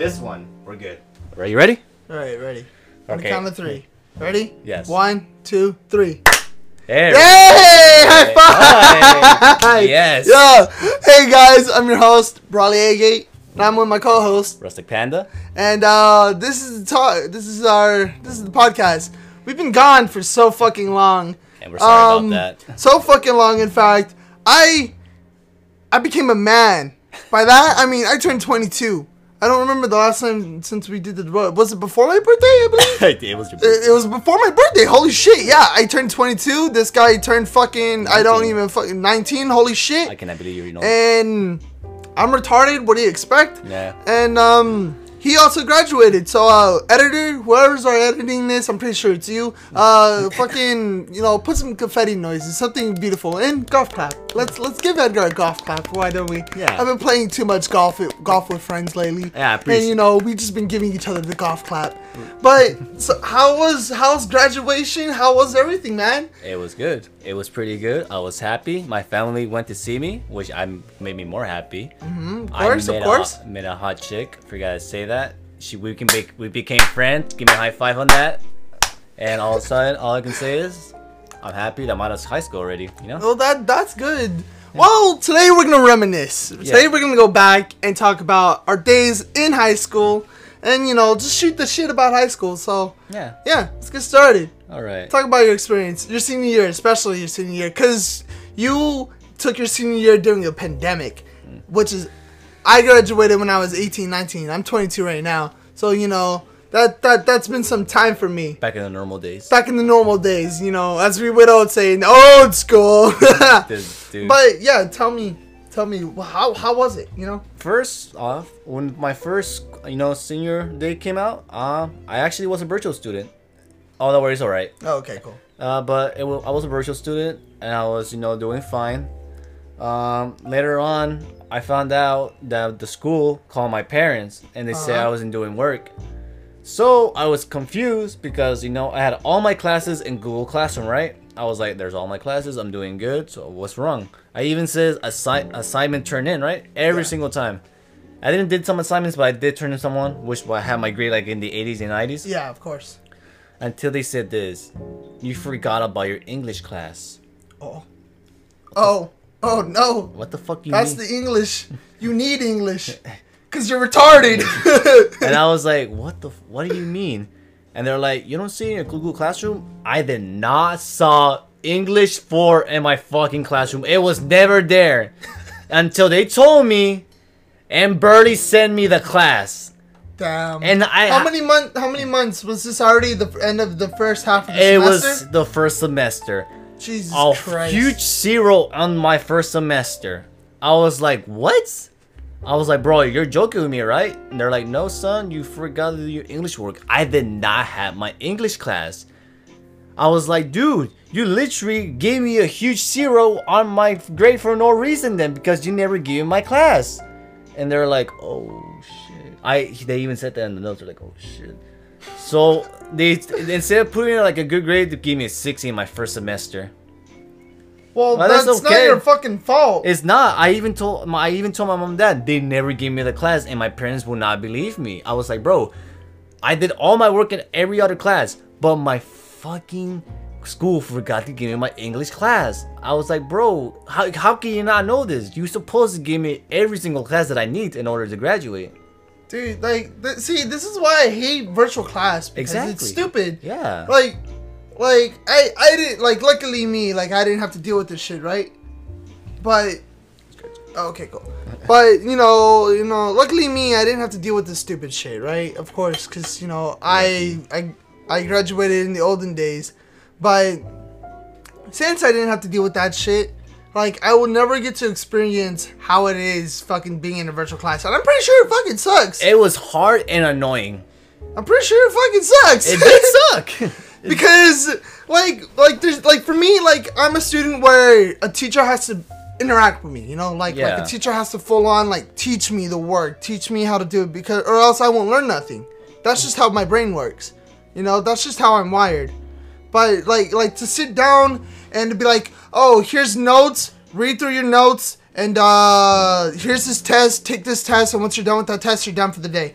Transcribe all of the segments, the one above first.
This one, we're good. Are you ready? All right, ready. Okay. On the Okay. count of three. Ready? Yes. One, two, three. There. Hey! High five! Hi. Yes. Yo! Hey guys, I'm your host, Brawley Agate, and I'm with my co-host. Rustic Panda. And uh, this is the talk. This is our. This is the podcast. We've been gone for so fucking long. And we're sorry Um, about that. So fucking long. In fact, I I became a man. By that I mean I turned 22. I don't remember the last time since we did the. Was it before my birthday? I believe. it was your It, it was before my birthday. Holy shit! Yeah, I turned 22. This guy turned fucking. I don't even fucking 19. Holy shit! I cannot believe you know. and I'm retarded. What do you expect? Yeah. And um, he also graduated. So uh, editor, whoever's are editing this, I'm pretty sure it's you. Uh, fucking, you know, put some confetti noises, something beautiful, and golf clap. Let's let's give Edgar a golf clap. Why don't we? Yeah. I've been playing too much golf golf with friends lately. Yeah, I and you know, we just been giving each other the golf clap. But so how was how's graduation? How was everything, man? It was good. It was pretty good. I was happy. My family went to see me, which I made me more happy. Mm-hmm, Of course, of course. A, met a hot chick. Forgot to say that. She we can make we became friends. Give me a high five on that. And all of a sudden, all I can say is, I'm happy that I'm out of high school already. You know. Well, that that's good. Well, today we're gonna reminisce. Today Yeah. we're gonna go back and talk about our days in high school, and you know, just shoot the shit about high school. So Yeah. yeah, let's get started. All right. Talk about your experience, your senior year, especially your senior year, because you took your senior year during a pandemic, mm. which is, I graduated when I was 18, 19. I'm 22 right now, so you know that that that's been some time for me Back in the normal days. back in the normal days, you know, as we would all say, in old school. Dude. but yeah, tell me, tell me, how how was it? You know? first off, when my first you know senior day came out, uh, I actually was a virtual student. All that worries, all right. Oh, okay, cool. Uh, but it wa I was a virtual student and I was, you know, doing fine. Um, later on, I found out that the school called my parents and they said I Uh-huh. wasn't doing work. So I was confused because, you know, I had all my classes in Google Classroom, right? I was like, there's all my classes, I'm doing good, so what's wrong? I even says assi- assignment turn in, right? Every Yeah. single time. I didn't did some assignments, but I did turn in someone, which I had my grade like in the 80s and 90s Yeah, of course. until they said this you forgot about your english class. Oh, oh, oh no! what the fuck you That's mean? the English. You need English, cause you're retarded. and i was like what the what do you mean? And they're like you don't see in your google classroom? I did not saw english 4 in my fucking classroom. It was never there. Until they told me and Burley sent me the class Damn. and i how many month? How many months was this already? The end of the first half of the it semester. was the first semester Jesus a Christ. huge zero on my first semester. I was like, what? I was like, bro, you're joking with me, right? And they're like, no, son, you forgot your English work. I did not have my English class. I was like, dude, you literally gave me a huge zero on my grade for no reason then because you never gave me my class. And they're like, oh shit. I they even said that in the notes. They're like, oh shit. So they instead of putting like a good grade, they gave me a 60 in my first semester. well, Well, that's, that's not your fucking fault. It's not. I even told my I even told my mom and dad they never gave me the class, and my parents would not believe me. I was like, bro, I did all my work in every other class, but my fucking school forgot to give me my English class. I was like, bro, how how can you not know this? You're supposed to give me every single class that I need in order to graduate. Dude, like, th- see, this is why I hate virtual class because it's stupid. Yeah. Like, like I, I didn't like. Luckily, me, like, I didn't have to deal with this shit, right? But, okay, cool. But you know, you know, luckily me, I didn't have to deal with this stupid shit, right? Of course, because you know, I, I, I graduated in the olden days, but since I didn't have to deal with that shit. Like I will never get to experience how it is fucking being in a virtual class, and I'm pretty sure it fucking sucks. It was hard and annoying. I'm pretty sure it fucking sucks. It did suck. because like like there's like for me like I'm a student where a teacher has to interact with me, you know, like like a teacher has to full on like teach me the work, teach me how to do it because or else I won't learn nothing. That's just how my brain works. You know, that's just how I'm wired. But like like to sit down and to be like, "Oh, here's notes. Read through your notes and uh here's this test. Take this test and once you're done with that test, you're done for the day."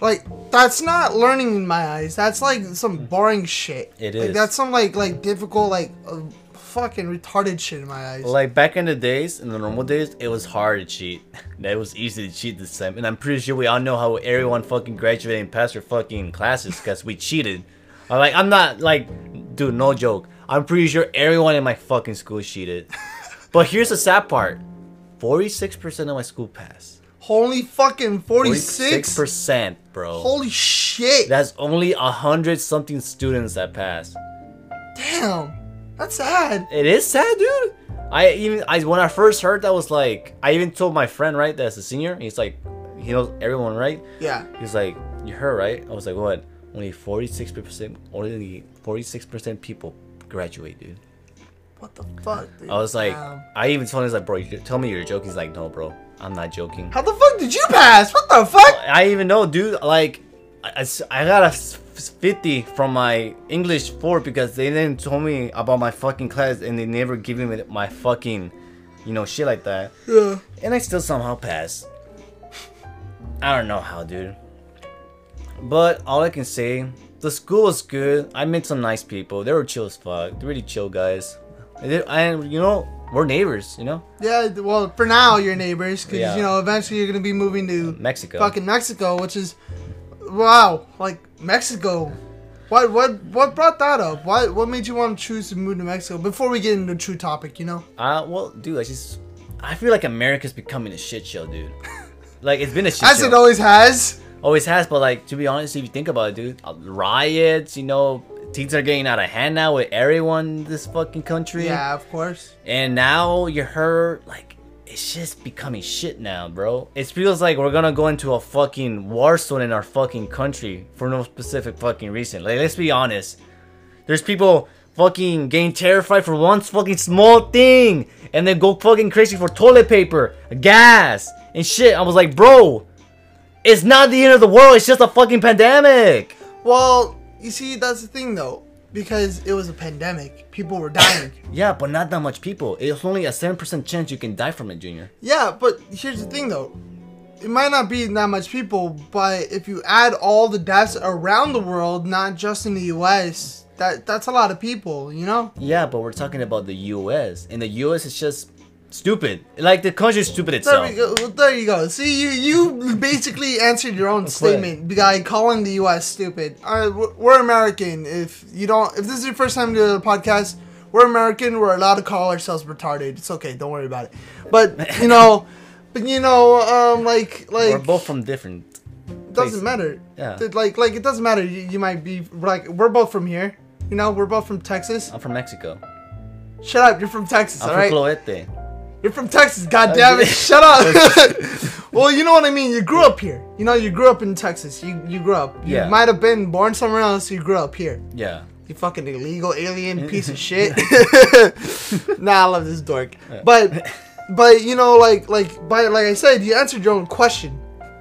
Like that's not learning in my eyes. That's like some boring shit. It Like, is. that's some like like difficult like uh, fucking retarded shit in my eyes. Like back in the days, in the normal days, it was hard to cheat. It was easy to cheat this time, and I'm pretty sure we all know how everyone fucking graduated and passed their fucking classes because we cheated. I'm like, I'm not like, dude, no joke. I'm pretty sure everyone in my fucking school cheated. but here's the sad part: forty-six percent of my school passed. Holy fucking forty six. Forty-six percent, bro. Holy shit. That's only a hundred something students that passed. Damn. That's sad. It is sad, dude. I even I when I first heard that was like I even told my friend right that's a senior. He's like, he knows everyone right. Yeah. He's like, you heard right? I was like, what? Only forty six percent, only forty six percent people graduate, dude. What the fuck, dude? I was like, Damn. I even told him, like, bro, you tell me you're joking. He's like, no, bro, I'm not joking. How the fuck did you pass? What the fuck? I even know, dude. Like, I, I got a 50 from my English 4 because they didn't tell me about my fucking class and they never given me my fucking, you know, shit like that. Yeah. And I still somehow passed. I don't know how, dude. But all I can say, the school was good. I met some nice people. They were chill as fuck. They're really chill guys. And, and you know, we're neighbors, you know? Yeah, well, for now you're neighbors, because Yeah. you know eventually you're gonna be moving to Mexico. fucking Mexico, which is wow, like Mexico. What what what brought that up? What what made you want to choose to move to Mexico? Before we get into the true topic, you know. Uh, well, dude, I just, I feel like America's becoming a shit show, dude. like, it's been a shit As show. it always has. Always has, but like, to be honest, if you think about it, dude, uh, riots, you know, things are getting out of hand now with everyone in this fucking country. Yeah, of course. And now you heard like it's just becoming shit now, bro. It feels like we're gonna go into a fucking war zone in our fucking country for no specific fucking reason. Like let's be honest. There's people fucking getting terrified for one fucking small thing and then go fucking crazy for toilet paper, gas, and shit. I was like, bro, it's not the end of the world, it's just a fucking pandemic. Well, you see, that's the thing though, because it was a pandemic, people were dying. Yeah, but not that much people. It's only a 7% chance you can die from it, Junior. yeah, but here's the thing though. It might not be that much people, but if you add all the deaths around the world, not just in the U.S., that that's a lot of people, you know. Yeah, but we're talking about the U.S. And the U.S. is just stupid. Like the country is stupid itself. There we go. There you go. See, you you basically answered your own statement by calling the U.S. stupid. Uh, we're- we're American. If you don't, if this is your first time to the podcast, we're American. We're allowed to call ourselves retarded. It's okay. Don't worry about it. But you know, but you know, um, like like We're both from different. doesn't matter. Yeah. Like like it doesn't matter. You, you might be like we're both from here. You know, we're both from Texas. I'm from Mexico. Shut up. You're from Texas. I'm all from right. Cloete. You're from Texas, God damn it! Shut up. well, you know what I mean. You grew up here. You know, you grew up in Texas. You you grew up. You Yeah. might have been born somewhere else. You grew up here. Yeah. You fucking illegal alien piece of shit. nah, I love this dork. But but you know, like like by like I said, you answered your own question.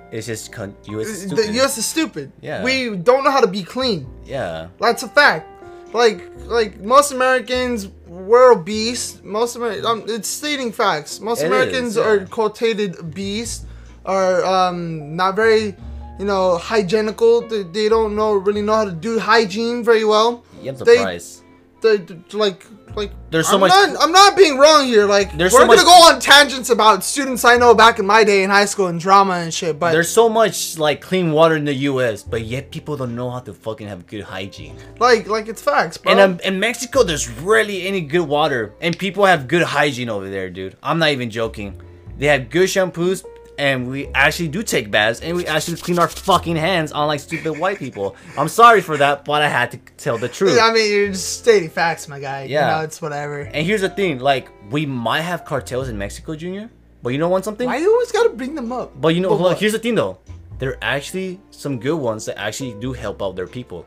It's just con- U.S. is The. U.S. is stupid. Yeah. We don't know how to be clean. Yeah. That's a fact. Like like most Americans were obese. Most Amer- um, it's stating facts. Most It is, Americans yeah. are quotated obese, are um not very, you know, hygienical. They, they don't know really know how to do hygiene very well. Yeah, I'm They- surprised. They, they- like like There's so I'm much- Not, I'm not being wrong here. Like There's we're so gonna much- go on tangents about students I know back in my day in high school and drama and shit. But There's so much like clean water in the U.S., but yet people don't know how to fucking have good hygiene. like like it's facts, bro. And um, in Mexico, there's rarely any good water, and people have good hygiene over there, dude. I'm not even joking. They have good shampoos, and we actually do take baths, and we actually clean our fucking hands, on like stupid white people. I'm sorry for that, but I had to tell the truth. I mean, you're just stating facts, my guy. Yeah. You know, it's whatever. And here's the thing, like we might have cartels in Mexico, Junior, but you know one something? Why you always gotta bring them up? But you know, But look, here's the thing though. There are actually some good ones that actually do help out their people.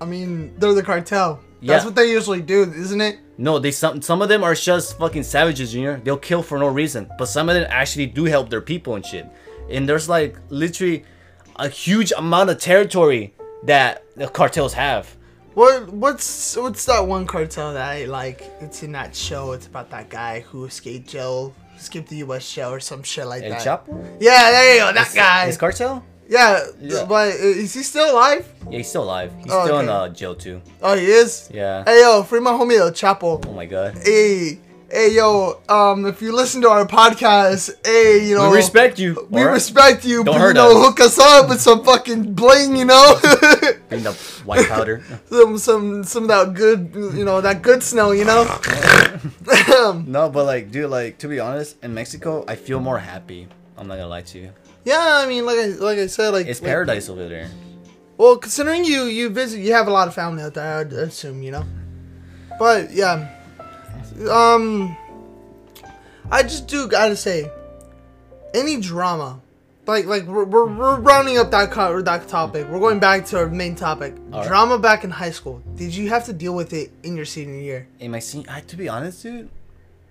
I mean, they're the cartel. That's Yeah. what they usually do, isn't it? No, they some some of them are just fucking savages, Junior. They'll kill for no reason. But some of them actually do help their people and shit. And there's like literally a huge amount of territory that the cartels have. What what's what's that one cartel that I like? It's in that show. It's about that guy who escaped jail, escaped the U.S. jail or some shit like El that. Chapo? Yeah, there you go. That guy. Is cartel? Yeah, Yeah. but is he still alive? Yeah, he's still alive. He's Oh, still in okay. uh, jail too. Oh, he is. Yeah. Hey yo, free my homie El Chapo. Oh my god. Hey, hey yo, um, if you listen to our podcast, hey, you know, We respect you. we alright? respect you, Don't but you hurt know, us. hook us up with some fucking bling, you know, Bring the white powder. some some some of that good, you know, that good snow, you know. no, but like, dude, like to be honest, in Mexico, I feel more happy. I'm not gonna lie to you. Yeah, I mean, like I like I said, like It's like- paradise over there. Well, considering you you visit, you have a lot of family out there. I'd assume, you know. But yeah, um, I just do gotta say, any drama, like like we're we're, we're rounding up that co- that topic. We're going back to our main topic. Alright. Drama back in high school. Did you have to deal with it in your senior year? In my senior, I, to be honest, dude,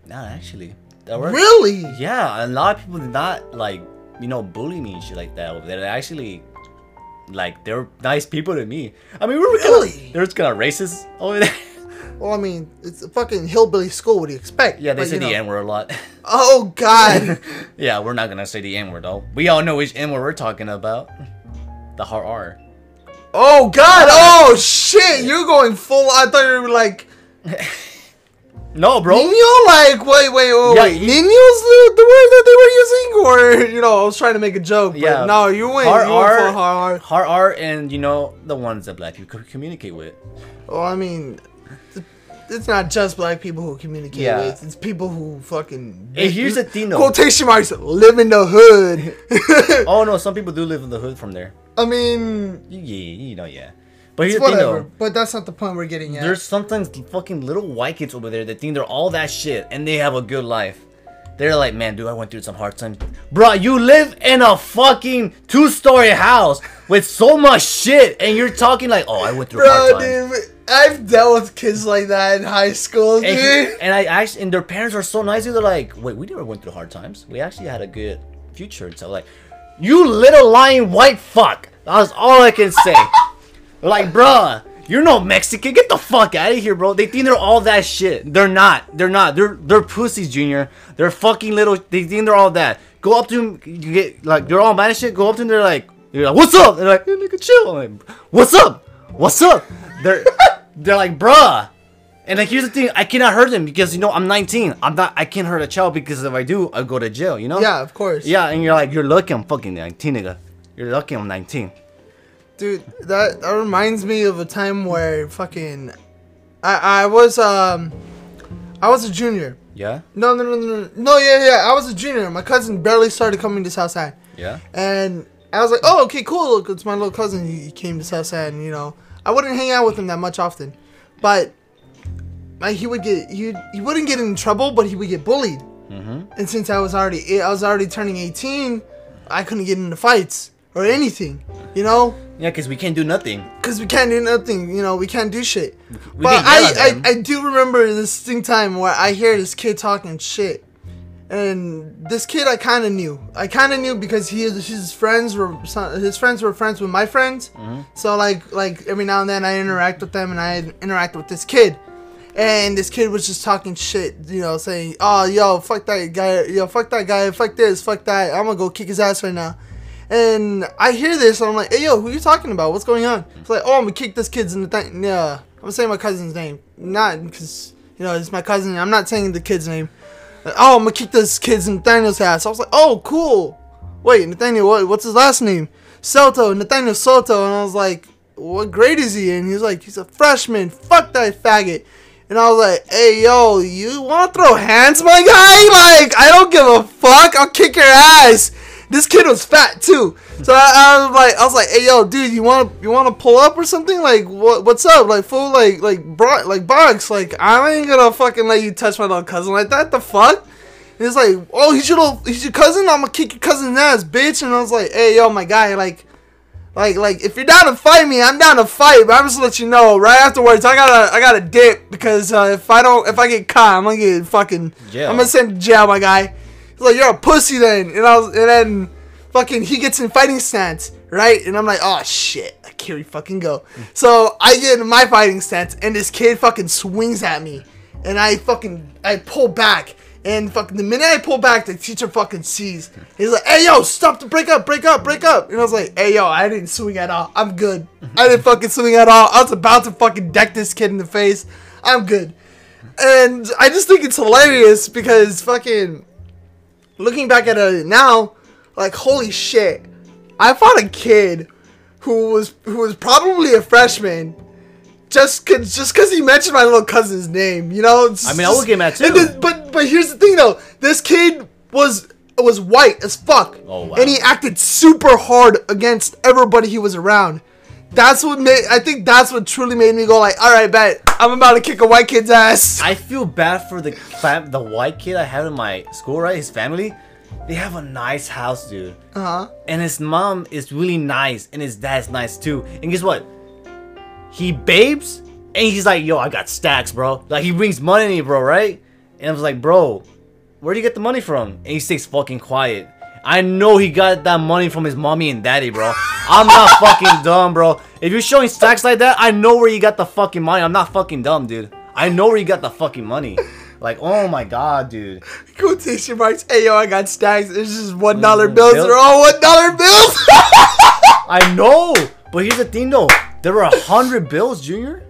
not actually. That worked. Really? Yeah, a lot of people did not like, you know, bully me and shit like that over there. They actually, like, they're nice people to me. I mean, we were Really? They're just kind of racist over there. Well, I mean, it's a fucking hillbilly school. What do you expect? yeah, they But, say the know- N word a lot. Oh God. yeah, we're not gonna say the N word though. We all know which N word we're talking about. The hard R. Oh God! Oh shit! You're going full. I thought you were like No, bro. Nino. Like wait, wait, wait. Yeah, wait. you- Nino's the, the word that they were using, or you know, I was trying to make a joke. But Yeah. No, you went. Hard you went R. for hard. Hard R, and you know the ones that black people communicate with. Well, I mean, it's not just black people who communicate Yeah. with. It's people who fucking. Hey, here's the thing, though. Quotation marks. Live in the hood. Oh no, some people do live in the hood from there. I mean, Yeah, you know, yeah. But here's it's the thing whatever. though. But that's not the point we're getting at. There's sometimes fucking little white kids over there that think they're all that shit and they have a good life. They're like, man, dude, I went through some hard times. Bro, you live in a fucking two story house with so much shit and you're talking like, oh, I went through hard Bro, times. dude, I've dealt with kids like that in high school, dude. And, he- and I actually, and their parents are so nice. They're like, wait, we never went through hard times. We actually had a good future. So like, you little lying white fuck. That's all I can say. Like, bruh, you're no Mexican. Get the fuck out of here, bro. They think they're all that shit. They're not. They're not. They're they're pussies, Junior. They're fucking little. They think they're all that. Go up to them. You get like they're all mad shit. Go up to them. They're like, you're like, what's up? They're like, hey, nigga, chill. I'm like, what's up? What's up? They're they're like, bruh. And like here's the thing, I cannot hurt them because you know I'm 19. I'm not. I can't hurt a child because if I do, I go to jail. You know? yeah, of course. Yeah, and you're like, you're lucky I'm fucking 19, nigga. You're lucky I'm 19. Dude, that that reminds me of a time where fucking I I was um I was a junior. Yeah. No, no, no, no, no. Yeah, yeah. I was a junior. My cousin barely started coming to Southside. Yeah. And I was like, oh, okay, cool. Look, it's my little cousin. He he came to Southside, and you know, I wouldn't hang out with him that much often, but like he would get he he wouldn't get in trouble, but he would get bullied. Mm-hmm. And since I was already I was already turning eighteen, I couldn't get into fights or anything, you know, Yeah, because we can't do nothing. because we can't do nothing. You know, we can't do shit. We but can yell at I. I I do remember this distinct time where I hear this kid talking shit. And this kid I kind of knew. I kind of knew because he his friends were his friends were friends with my friends. Mm-hmm. So like like every now and then I interact with them and I interact with this kid. And this kid was just talking shit, you know, saying, "Oh, yo, fuck that guy, yo, fuck that guy, fuck this, fuck that. I'm gonna go kick his ass right now." And I hear this, and I'm like, "Hey, yo, who are you talking about? What's going on?" It's like, "Oh, I'm gonna kick this kid's in the thing." Yeah, I'm saying my cousin's name, not because you know it's my cousin. I'm not saying the kid's name. Like, oh, I'm gonna kick this kid's in Nathaniel's ass. I was like, "Oh, cool." Wait, Nathaniel, what, what's his last name? Soto, Nathaniel Soto. And I was like, "What grade is he in?" He's like, "He's a freshman. Fuck that faggot." And I was like, "Hey, yo, you want to throw hands, my guy? Like, I don't give a fuck. I'll kick your ass." This kid was fat too, so I, I was like, I was like, "Hey, yo, dude, you want to you want to pull up or something? Like, what what's up? Like, full like like bro, like box. Like, I ain't gonna fucking let you touch my little cousin like that. The fuck?" And it's like, "Oh, he's your little, he's your cousin. I'm gonna kick your cousin's ass, bitch." And I was like, "Hey, yo, my guy, like." Like, like, if you're down to fight me, I'm down to fight. But I'm just let you know right afterwards. I gotta, I gotta dip because uh, if I don't, if I get caught, I'm gonna get fucking. Jail. I'm gonna send to jail, my guy. Like, you're a pussy then, and I was, and then, fucking, he gets in fighting stance, right? And I'm like, oh shit, here we fucking go. So I get in my fighting stance, and this kid fucking swings at me, and I fucking, I pull back, And fucking the minute I pull back, the teacher fucking sees. He's like, "Hey yo, stop the break up, break up, break up." And I was like, "Hey yo, I didn't swing at all. I'm good. I didn't fucking swing at all. I was about to fucking deck this kid in the face. I'm good." And I just think it's hilarious because fucking looking back at it now, like holy shit, I fought a kid who was who was probably a freshman just cause just cause he mentioned my little cousin's name, you know. It's I mean, I would just- get mad too. this- but but here's the thing though, this kid was was white as fuck, Oh, wow. and he acted super hard against everybody he was around. That's what made I think that's what truly made me go like, all right, bet I'm about to kick a white kid's ass. I feel bad for the fam- the white kid I have in my school, right? His family, they have a nice house, dude. Uh huh. And his mom is really nice, and his dad's nice too. And guess what? He babes, and he's like, "Yo, I got stacks, bro." Like he brings money to me, bro, right? And I was like, "Bro, where do you get the money from?" And he stays fucking quiet. I know he got that money from his mommy and daddy, bro. I'm not fucking dumb, bro. If you're showing stacks like that, I know where you got the fucking money. I'm not fucking dumb, dude. I know where you got the fucking money. Like, oh my god, dude. Quotation marks. Hey yo, I got stacks. It's just one dollar bills. They're all one dollar bills. I know, but here's the thing, though. There were a hundred bills, Junior.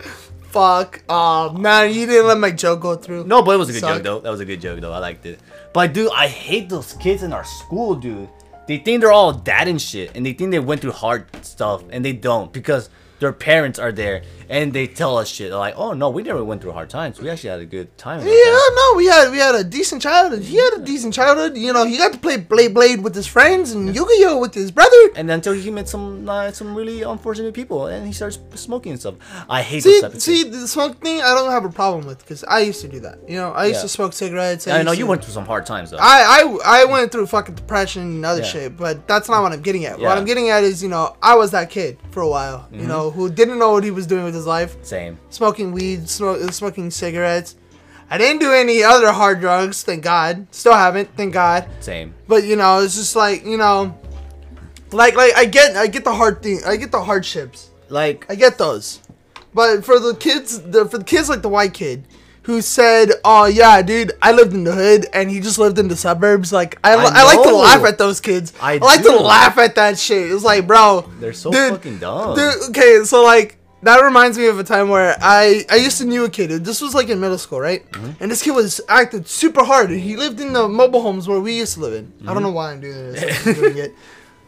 Fuck. Um, oh man, you didn't let my joke go through. No, but it was a good Suck. joke though. That was a good joke though. I liked it. But dude, I hate those kids in our school, dude. They think they're all dad and shit, and they think they went through hard stuff, and they don't because their parents are there and they tell us shit. Like, "Oh no, we never went through hard times. We actually had a good time." Yeah, no, we had we had a decent childhood. He had a decent childhood. You know, he got to play Blade Blade with his friends and Yu-Gi-Oh with his brother. And until he met some uh, some really unfortunate people, and he starts smoking and stuff. I hate See, see, the smoke thing I don't have a problem with because I used to do that. You know, I used Yeah. to smoke cigarettes. I know you to- went through some hard times though. I, I I went through fucking depression and other Yeah. shit, but that's not what I'm getting at. Yeah. What I'm getting at is, you know, I was that kid for a while, Mm-hmm. you know, who didn't know what he was doing with his life, Same. smoking weed, smoke, smoking cigarettes. I didn't do any other hard drugs, thank God. Still haven't, thank God. Same. But you know, it's just like you know, like like I get I get the hard thing, I get the hardships, Like I get those. But for the kids, the, for the kids like the white kid who said, "Oh yeah, dude, I lived in the hood and he just lived in the suburbs," like I, I I, like to laugh at those kids. I like do. to laugh at that shit. It's like, bro, They're so dude, fucking dumb. Dude, okay, so like that reminds me of a time where I I used to knew a kid. This was like in middle school, right? Mm-hmm. And this kid was acted super hard. He lived in the mobile homes where we used to live in. I Mm-hmm. don't know why I'm doing this. I'm doing it.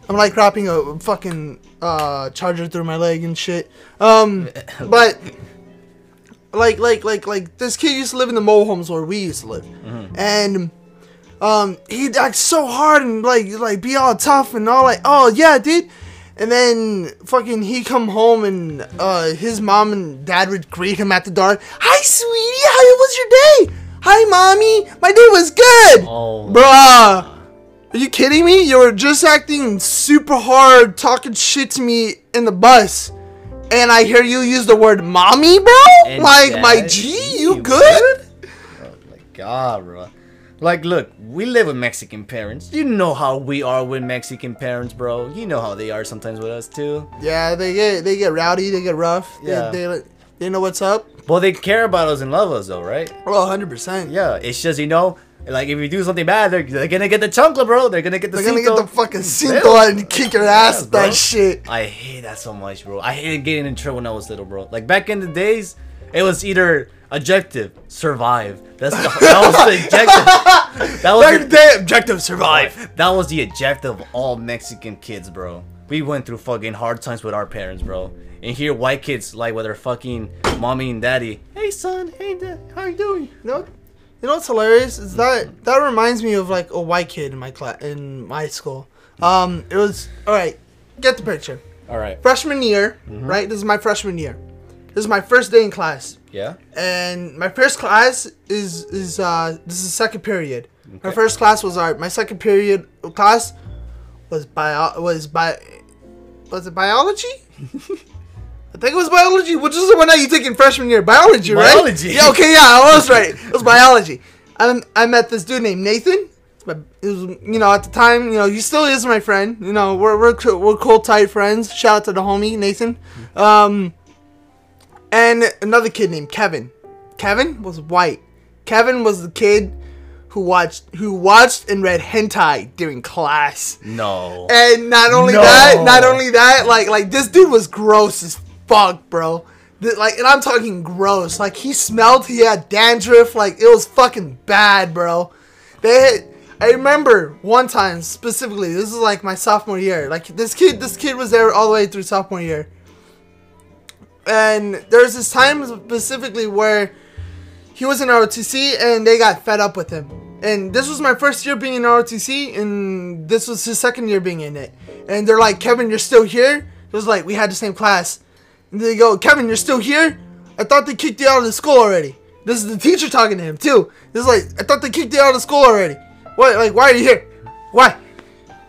I'm like wrapping a fucking uh, charger through my leg and shit. Um, but like like like like this kid used to live in the mobile homes where we used to live, and um he'd act so hard and like like be all tough and all like oh yeah dude and then fucking he come home and uh his mom and dad would greet him at the door. Hi sweetie. How was your day? Hi mommy. My day was good. Oh. bruh. Are you kidding me? You were just acting super hard talking shit to me in the bus. And I hear you use the word mommy bro? And like my G you you good? Oh my god, bro. Like, look, we live with Mexican parents. You know how we are with Mexican parents, bro. You know how they are sometimes with us too. Yeah, they get they get rowdy, they get rough. Yeah. They, they they know what's up. But they care about us and love us, though, right? Oh, well, hundred percent. Yeah, it's just you know, like if you do something bad, they're, they're gonna get the chancla, bro. They're gonna get the. They're gonna get the fucking cinto and kick your ass. Yeah, that shit. I hate that so much, bro. I hated getting in trouble when I was little, bro. Like back in the days, it was either objective, survive. That's the, that was the objective. That was the, objective survive. That was the objective of all Mexican kids, bro. We went through fucking hard times with our parents, bro. And here, white kids like with their fucking mommy and daddy. Hey, son. Hey, dad. How you doing? You know, you know what's hilarious is that that reminds me of like a white kid in my class in my school. Um, it was all right. Get the picture. All right. Freshman year, Mm-hmm. right? This is my freshman year. This is my first day in class. Yeah. and my first class is is uh this is second period. Okay. My first class was art. My second period class was bio was bi was it biology? I think it was biology, which is the one that you take in freshman year. Biology, right? Biology. Yeah, okay, yeah, I was right. It was biology. I I met this dude named Nathan. My- It was, you know, at the time, you know, he still is my friend. You know, we're we're we're cool, tight friends. Shout out to the homie Nathan. Um, and another kid named Kevin. Kevin was white. Kevin was the kid who watched who watched and read hentai during class. No. And not only No. that, not only that, like like this dude was gross as fuck, bro. Like, and I'm talking gross. Like he smelled, he had dandruff. Like it was fucking bad, bro. They had, I remember one time specifically. This is like my sophomore year. Like this kid, this kid was there all the way through sophomore year. And there's this time specifically where he was in ROTC and they got fed up with him. And this was my first year being in ROTC, and this was his second year being in it. And they're like, Kevin, you're still here? It was like, we had the same class. And they go, Kevin, you're still here? I thought they kicked you out of the school already. This is the teacher talking to him, too. This is like, I thought they kicked you out of school already. What, like, why are you here? Why?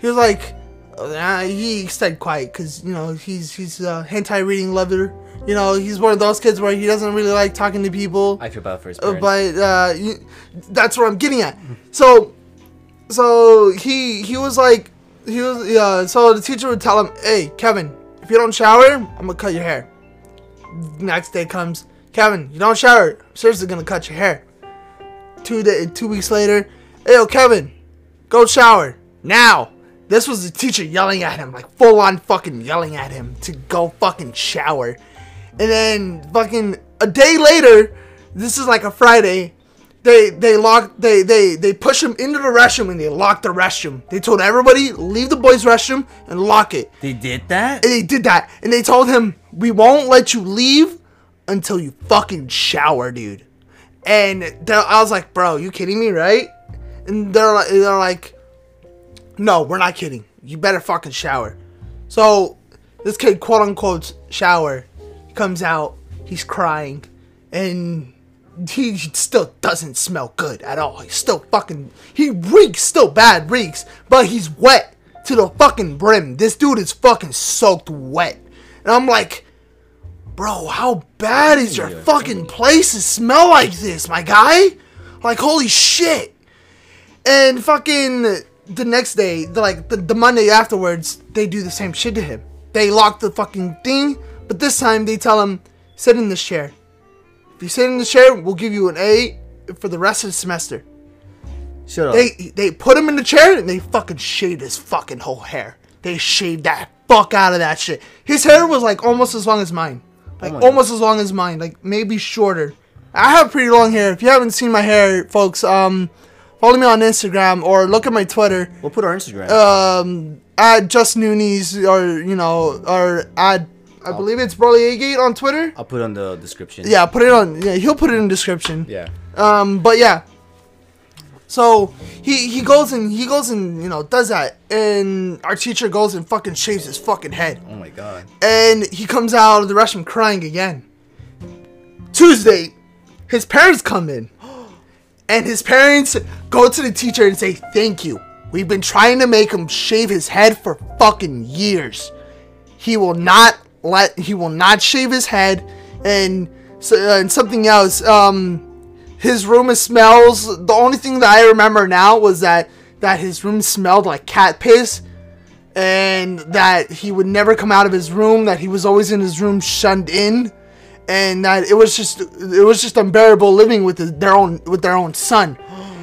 He was like, uh, he stayed quiet because, you know, he's, he's a hentai reading lover. You know, he's one of those kids where he doesn't really like talking to people. I feel bad for his Uh, parents. but uh, you, that's what I'm getting at. So, so he he was like, he was yeah. So the teacher would tell him, "Hey, Kevin, if you don't shower, I'm gonna cut your hair." Next day comes, Kevin, you don't shower, I'm seriously gonna cut your hair. Two day, two weeks later, hey, yo, Kevin, go shower now. This was the teacher yelling at him, like full on fucking yelling at him to go fucking shower. And then fucking a day later, this is like a Friday. They they lock they they they push him into the restroom and they lock the restroom. They told everybody leave the boys' restroom and lock it. they did that? And they did that. And they told him we won't let you leave until you fucking shower, dude. And I was like, bro, you kidding me, right? And they're like, they're like, no, we're not kidding. You better fucking shower. So this kid, quote unquote, shower, comes out. He's crying, and he still doesn't smell good at all. He's still fucking. He reeks, still bad reeks, but he's wet to the fucking brim. This dude is fucking soaked wet, and I'm like, bro, how bad is your fucking place to smell like this, my guy? Like, holy shit. And fucking the next day, like the, the Monday afterwards, they do the same shit to him. They lock the fucking thing, but this time they tell him, sit in this chair. If you sit in the chair, we'll give you an A for the rest of the semester. Shut up. They they put him in the chair and they fucking shaved his fucking whole hair. They shaved that fuck out of that shit. His hair was like almost as long as mine. Like my almost as long as mine. Like maybe shorter. I have pretty long hair. If you haven't seen my hair, folks, um follow me on Instagram or look at my Twitter. we'll put our Instagram. Um at just Noonies or you know or at I believe it's Broly Agate on Twitter. I'll put it on the description. Yeah, put it on yeah, he'll put it in the description. Yeah. Um, but yeah. So he he goes and he goes and you know does that, and our teacher goes and fucking shaves his fucking head, Oh my god. and he comes out of the restroom crying again. Tuesday, his parents come in, and his parents go to the teacher and say thank you. We've been trying to make him shave his head for fucking years. He will not let he will not shave his head, and so uh, and something else. Um, his room smells. The only thing that I remember now was that that his room smelled like cat piss, and that he would never come out of his room. That he was always in his room, shunned in, and that it was just it was just unbearable living with their own with their own son.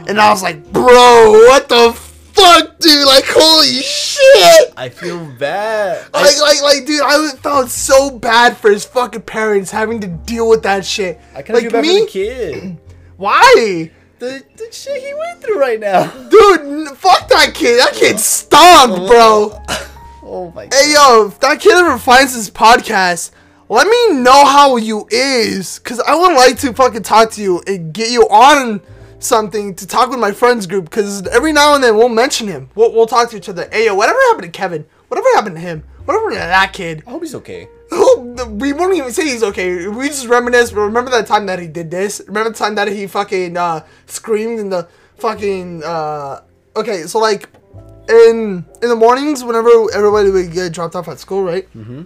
And I was like, bro, what the fuck, dude? Like, holy shit! I feel bad. I- Like, like, like, dude, I felt so bad for his fucking parents having to deal with that shit. I kind of like feel bad me, for the kid. why? The, the shit he went through right now. Dude, fuck that kid. That kid stomped, oh. bro. Oh my god. Hey, yo, if that kid ever finds this podcast, let me know how you is. Because I would like to fucking talk to you and get you on something to talk with my friends group. Because every now and then we'll mention him. We'll, we'll talk to each other. Hey, yo, whatever happened to Kevin? Whatever happened to him? Whatever happened to that kid? I hope he's okay. we won't even say he's okay. We just reminisce. Remember that time that he did this? Remember the time that he fucking uh, screamed in the fucking. Uh... Okay, so like in in the mornings, whenever everybody would get dropped off at school, right? Mm-hmm.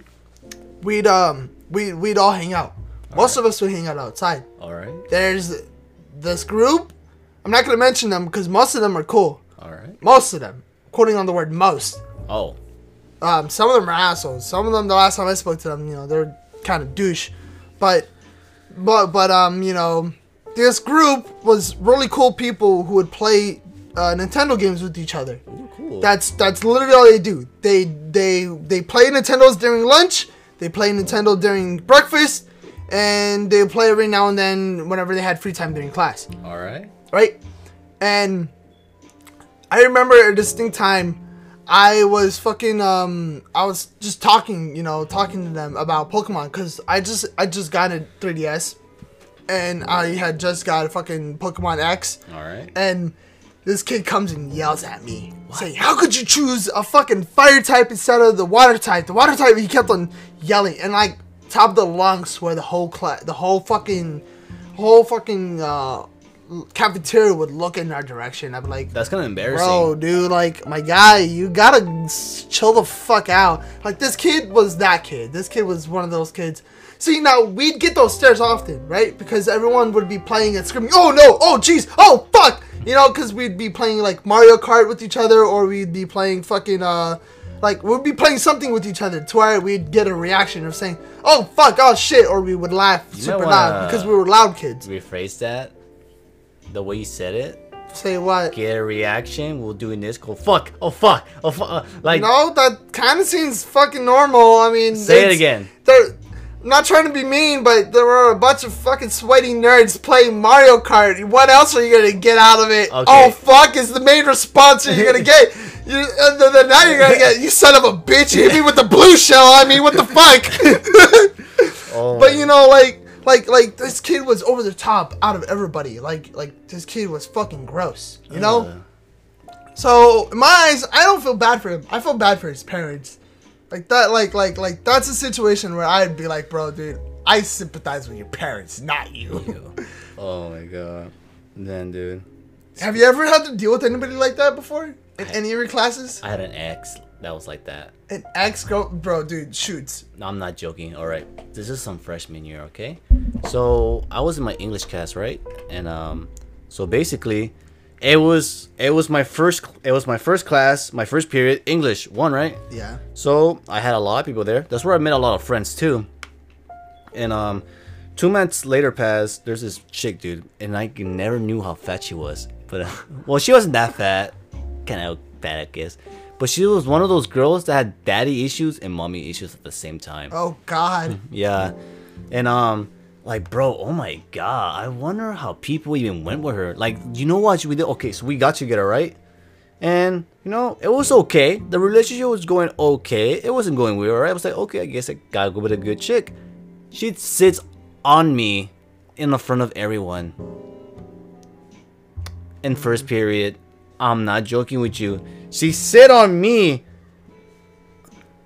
We'd um we we'd all hang out. Most of us would hang out outside. All right. There's this group. I'm not gonna mention them because most of them are cool. All right. Most of them, quoting on the word most. Oh. Um, some of them are assholes. Some of them, the last time I spoke to them, you know, they're kind of douche. But, but, but, um, you know, this group was really cool people who would play uh, Nintendo games with each other. Ooh, cool. That's that's literally all they do. They they they play Nintendos during lunch. They play Nintendo during breakfast, and they play every now and then whenever they had free time during class. All right. Right? And I remember a distinct time. I was fucking um I was just talking, you know, talking to them about Pokemon cuz I just I just got a 3DS and I had just got a fucking Pokemon X All right. and this kid comes and yells at me, saying, "How could you choose a fucking fire type instead of the water type? The water type." He kept on yelling, and like top of the lungs, where the whole class, the whole fucking, whole fucking uh, cafeteria would look in our direction. I'd be like, That's kind of embarrassing. Bro, dude, like my guy, you gotta chill the fuck out. Like this kid was that kid. This kid was one of those kids. See, now we'd get those stares often, right? Because everyone would be playing and screaming, "Oh no! Oh jeez! Oh fuck!" You know, because we'd be playing like Mario Kart with each other, or we'd be playing fucking uh, like we'd be playing something with each other to where we'd get a reaction of saying, "Oh fuck! Oh shit!" or we would laugh might super loud because we were loud kids. Rephrase that. The way you said it. Say what? Get a reaction. We're doing this. Go fuck. Oh fuck. Oh fuck. Uh, like No, that kind of seems fucking normal. I mean, say it again. There, I'm not trying to be mean, but there were a bunch of fucking sweaty nerds playing Mario Kart. What else are you gonna get out of it? Okay. Oh fuck! Is the main response that you're gonna get? You, and then, then now you're gonna get you son of a bitch. You hit me with the blue shell. I mean, what the fuck? Oh. but you know, like, like, like this kid was over the top out of everybody. Like, like this kid was fucking gross. You know. Uh, So in my eyes, I don't feel bad for him. I feel bad for his parents. Like that, like like like that's a situation where I'd be like, bro, dude, I sympathize with your parents, not you. oh my god. Then, dude, Have you ever had to deal with anybody like that before in any of your classes? I had an ex that was like that. An ex girl, bro, dude, shoots. No, I'm not joking. All right, this is some freshman year, okay? So I was in my English class, right? And um, so basically, it was it was my first it was my first class, my first period, English one, right? Yeah. So I had a lot of people there. That's where I met a lot of friends too. And um, two months later passed. There's this chick, dude, and I never knew how fat she was. But uh, well, she wasn't that fat, kind of fat, I guess. But she was one of those girls that had daddy issues and mommy issues at the same time. Oh God. Yeah, and um, like, bro, oh my god, I wonder how people even went with her. Like, you know what we did? Okay, so we got together, right? And you know, it was okay. The relationship was going okay. It wasn't going weird, right? I was like, okay, I guess I gotta go with a good chick. She sits on me in the front of everyone. In first period, I'm not joking with you. She sit on me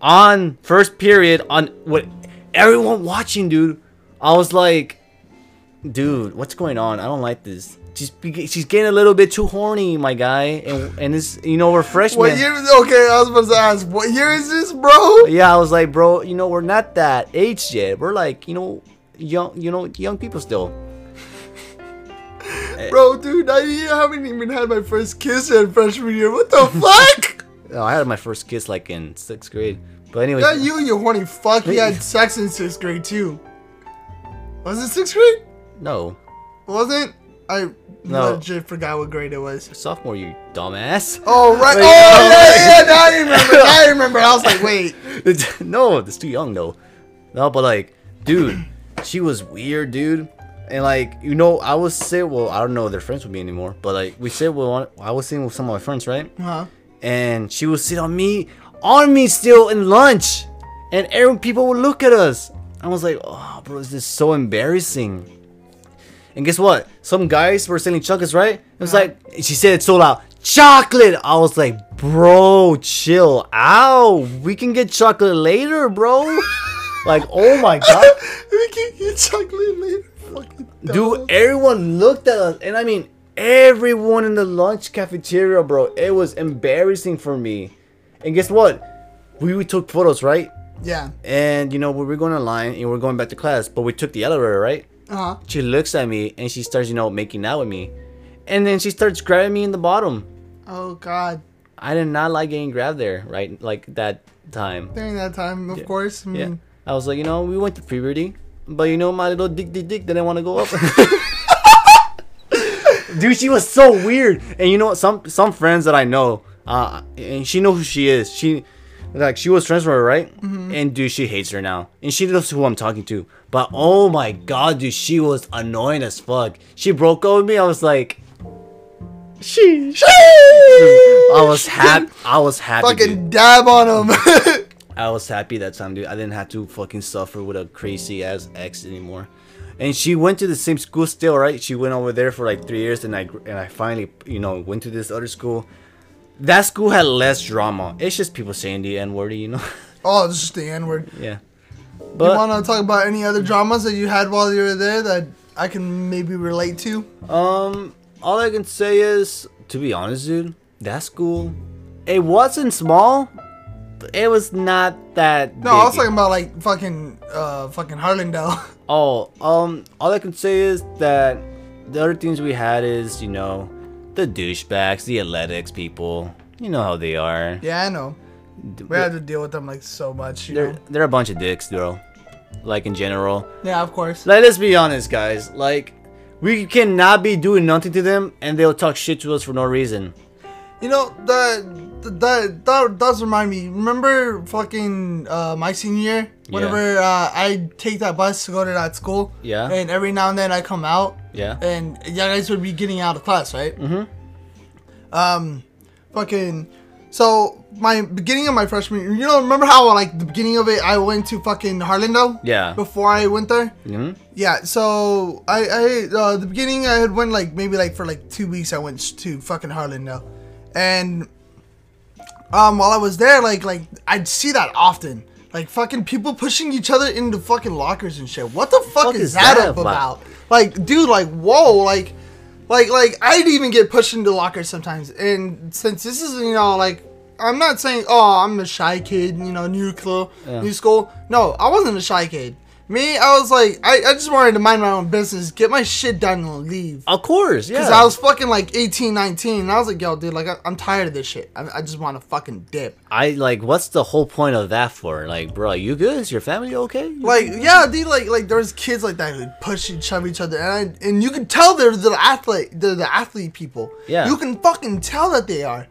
on first period on what everyone watching, dude. I was like, dude, what's going on? I don't like this. She's she's getting a little bit too horny, my guy, and and this, you know, we're freshmen. What year? Okay, I was supposed to ask. What year is this, bro? Yeah, I was like, bro, you know, we're not that age yet. We're like, you know, young, you know, young people still. Bro, dude, I haven't even had my first kiss yet freshman year. What the fuck? Oh, I had my first kiss like in sixth grade. But anyway, Yeah, you, you horny fuck. You had sex in sixth grade too. Was it sixth grade? no, Wasn't? I No. legit forgot what grade it was. sophomore, you dumbass. Oh right. Wait, oh yeah, yeah. Now I remember. Now I remember. I was like, wait. no, it's too young though. No, but like, dude, she was weird, dude. And like, you know, I was sit. Well, I don't know if they're friends with me anymore. But like, we sit with one. I was sitting with some of my friends, right? Huh? And she would sit on me, on me still in lunch, and every people would look at us. I was like, oh, bro, this is so embarrassing. And guess what? Some guys were selling chocolates, right? It was uh-huh. like she said it so loud, chocolate. I was like, bro, chill out. We can get chocolate later, bro. like, oh my god. we can get chocolate later. Fucking Dude, everyone looked at us, and I mean, everyone in the lunch cafeteria, bro. It was embarrassing for me. And guess what? We, we took photos, right? Yeah. And you know, we were going online and we are going back to class, but we took the elevator, right? Uh huh. She looks at me and she starts, you know, making out with me. And then she starts grabbing me in the bottom. Oh God. I did not like getting grabbed there, right? Like that time. During that time, of course. I Yeah. I was like, you know, we went to puberty, but you know, my little dick, dick, dick didn't want to go up. dude, she was so weird. And you know what? Some some friends that I know, uh, and she knows who she is. She like she was friends with her, right? And dude, she hates her now, and she knows who I'm talking to. But oh my god, dude, she was annoying as fuck. She broke up with me. I was like, she. she. I was happy. I was happy. dude. Fucking dab on him. I was happy that time, dude. I didn't have to fucking suffer with a crazy ass ex anymore. And she went to the same school still, right? She went over there for like three years, and I and I finally, you know, went to this other school. That school had less drama. It's just people saying the n word, you know. oh, this is the N word. yeah. You But want to talk about any other dramas that you had while you were there that I can maybe relate to? um, all I can say is, to be honest, dude, that school, it wasn't small. But It was not that. No, I was talking about like fucking, uh, fucking Harlandale. Oh, um, all I can say is that the other things we had is, you know, the douchebags, the athletics people. You know how they are. yeah, I know. We had to deal with them like so much. You They're know? they're a bunch of dicks, bro. Like in general. Yeah, of course. Like, let's be honest, guys. Like, we cannot be doing nothing to them, and they'll talk shit to us for no reason. You know that that that does remind me. Remember fucking uh, my senior year? Whenever uh, I take that bus to go to that school. Yeah. And every now and then I come out. Yeah. And you guys would be getting out of class, right? Mm-hmm. Um, fucking. So my beginning of my freshman, year, you know, remember how like the beginning of it, I went to fucking Harlandale. Yeah. Before I went there. hmm Yeah, so I, I uh, the beginning I had went like maybe like for like two weeks I went to fucking Harlandale, and um while I was there like like I'd see that often like fucking people pushing each other into fucking lockers and shit. What the fuck, Fuck is, is that, that up about? about? Like dude, like whoa, like like like I'd even get pushed into lockers sometimes, and since this is you know like. I'm not saying, oh, I'm a shy kid, you know, new club, Yeah. new school. No, I wasn't a shy kid. Me, I was like, I, I just wanted to mind my own business, get my shit done, and leave. Of course, yeah. Because I was fucking like 18, 19, and I was like, yo, dude, like, I, I'm tired of this shit. I, I just want to fucking dip. I like. What's the whole point of that for? Like, bro, are you good? Is your family okay? Like, yeah, dude, like, like there's kids like that who push and shove each other, and I, and you can tell they're the athlete, they're the athlete people. Yeah. You can fucking tell that they are.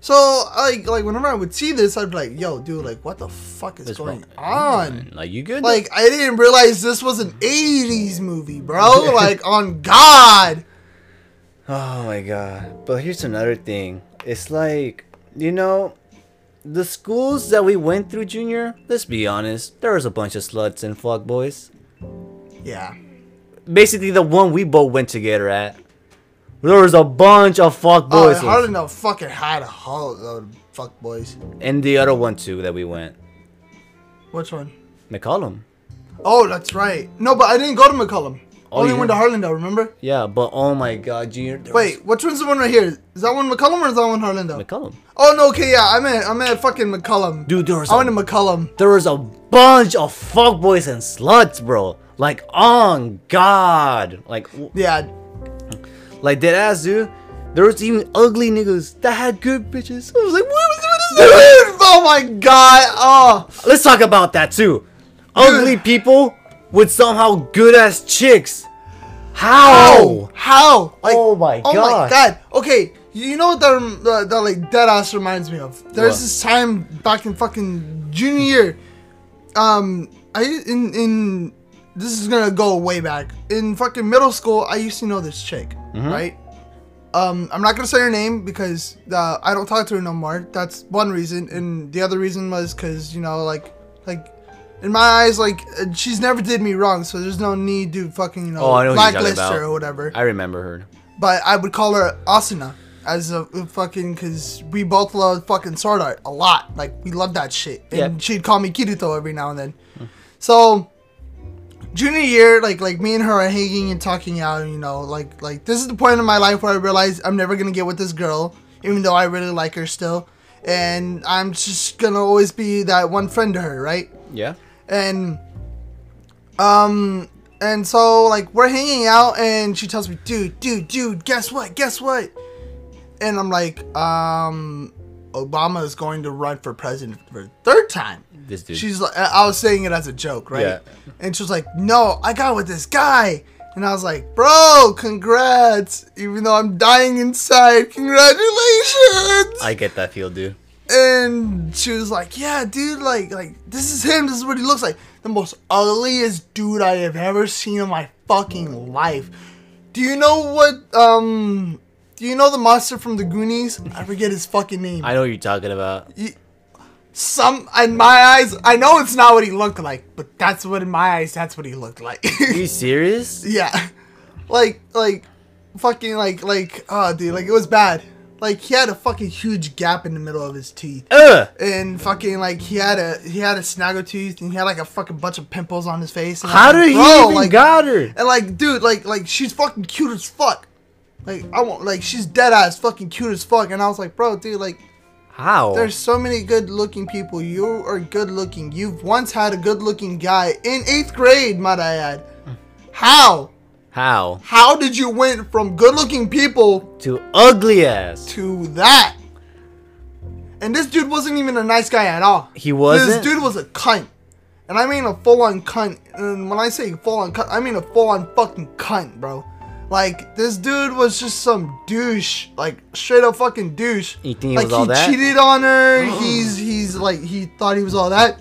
So, like, like whenever I would see this, I'd be like, yo, dude, like, what the fuck is What's going on? Like, you good? Like, I didn't realize this was an 80s movie, bro. like, on God. Oh my god. But here's another thing. It's like, you know, the schools that we went through, Junior, let's be honest, there was a bunch of sluts and fuck boys. Yeah. Basically, the one we both went together at. There was a bunch of fuck boys. Oh, boys. Harlandale fucking had a whole load of fuck boys. and the other one, too, that we went. Which one? McCollum. Oh, that's right. No, but I didn't go to McCollum. Oh, Only you went to Harlandale, remember? Yeah, but oh my god, Junior. there Wait, which one's the one right here? Is that one McCollum or is that one Harlandale? was McCollum. oh, no, okay, yeah, I meant, I meant fucking McCollum. Dude, there was I a went to McCollum. there was a bunch of fuckboys and sluts, bro. Like, on God. Like, w- Yeah, like dead ass, dude. There was even ugly niggas that had good bitches. I was like, what was what is dude, oh my god, oh. Let's talk about that too. Ugly people with somehow good ass chicks. How? How? How? Like, Oh my god. Oh my God. Okay, you know what that, that, that like dead ass reminds me of? There's What? this time back in fucking junior year. Um, I in in this is gonna go way back in fucking middle school. I used to know this chick, Mm-hmm. right? Um, I'm not gonna say her name because uh, I don't talk to her no more. That's one reason, and the other reason was because you know, like, like in my eyes, like uh, she's never did me wrong, so there's no need to fucking you know Oh, know who you're talking blacklist her or whatever. I remember her. But I would call her Asuna as a, fucking because we both love fucking sword art a lot. Like we love that shit, and she'd call me Kirito every now and then. So junior year, like like me and her are hanging and talking out. You know, like like this is the point in my life where I realize I'm never gonna get with this girl, even though I really like her still, and I'm just gonna always be that one friend to her, right? Yeah. and um and so like we're hanging out and she tells me dude dude dude guess what guess what and i'm like um obama is going to run for president for the third time This dude. she's like i was saying it as a joke right Yeah. and she was like no i got with this guy And I was like, bro, congrats. Even though I'm dying inside, congratulations. I get that feel, dude. and she was like, yeah, dude, like, like this is him. This is what he looks like. The most ugliest dude I have ever seen in my fucking life. Do you know what? Um, do you know the monster from the Goonies? I forget his fucking name. I know what you're talking about. Some in my eyes, I know it's not what he looked like, but that's what in my eyes, that's what he looked like. Are you serious? yeah, like, like, fucking, like, like, oh, dude, like it was bad. Like he had a fucking huge gap in the middle of his teeth. Ugh! and fucking like he had a he had a snaggle tooth and he had like a fucking bunch of pimples on his face. And, How like, did he even like, got her? And like, dude, like like she's fucking cute as fuck. Like I want like she's dead ass fucking cute as fuck. And I was like, bro, dude, like How? there's so many good looking people. You are good looking. You've once had a good looking guy in eighth grade, might I add. How? How? How did you went from good looking people To ugly ass. to that? And this dude wasn't even a nice guy at all. He wasn't? This dude was a cunt. And I mean a full on cunt. And when I say full on cunt, I mean a full on fucking cunt, bro. Like, this dude was just some douche. Like, straight up fucking douche. You think he like, was all he that? cheated on her. he's, he's like, he thought he was all that.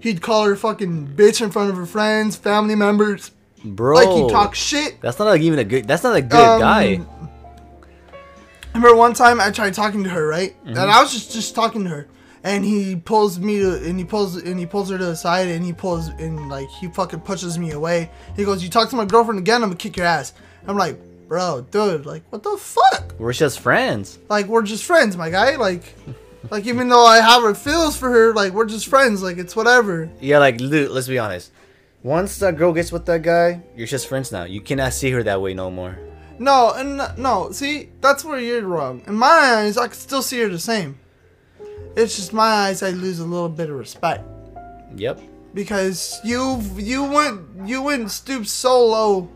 He'd call her fucking bitch in front of her friends, family members. Bro. Like, he talks shit. That's not like even a good. That's not a good Um, guy. I remember one time I tried talking to her, right? Mm-hmm. And I was just just talking to her, and he pulls me to, and he pulls and he pulls her to the side, and he pulls and like he fucking pushes me away. He goes, "You talk to my girlfriend again, I'm gonna kick your ass." I'm like, bro, dude, like what the fuck? We're just friends. Like we're just friends, my guy. Like, like even though I have her feels for her, like we're just friends. Like it's whatever. Yeah, like dude, let's be honest. Once that girl gets with that guy, you're just friends now. You cannot see her that way no more. No, and no, see, that's where you're wrong. In my eyes, I can still see her the same. It's just my eyes, I lose a little bit of respect. Yep. because you you went you went stoop so low.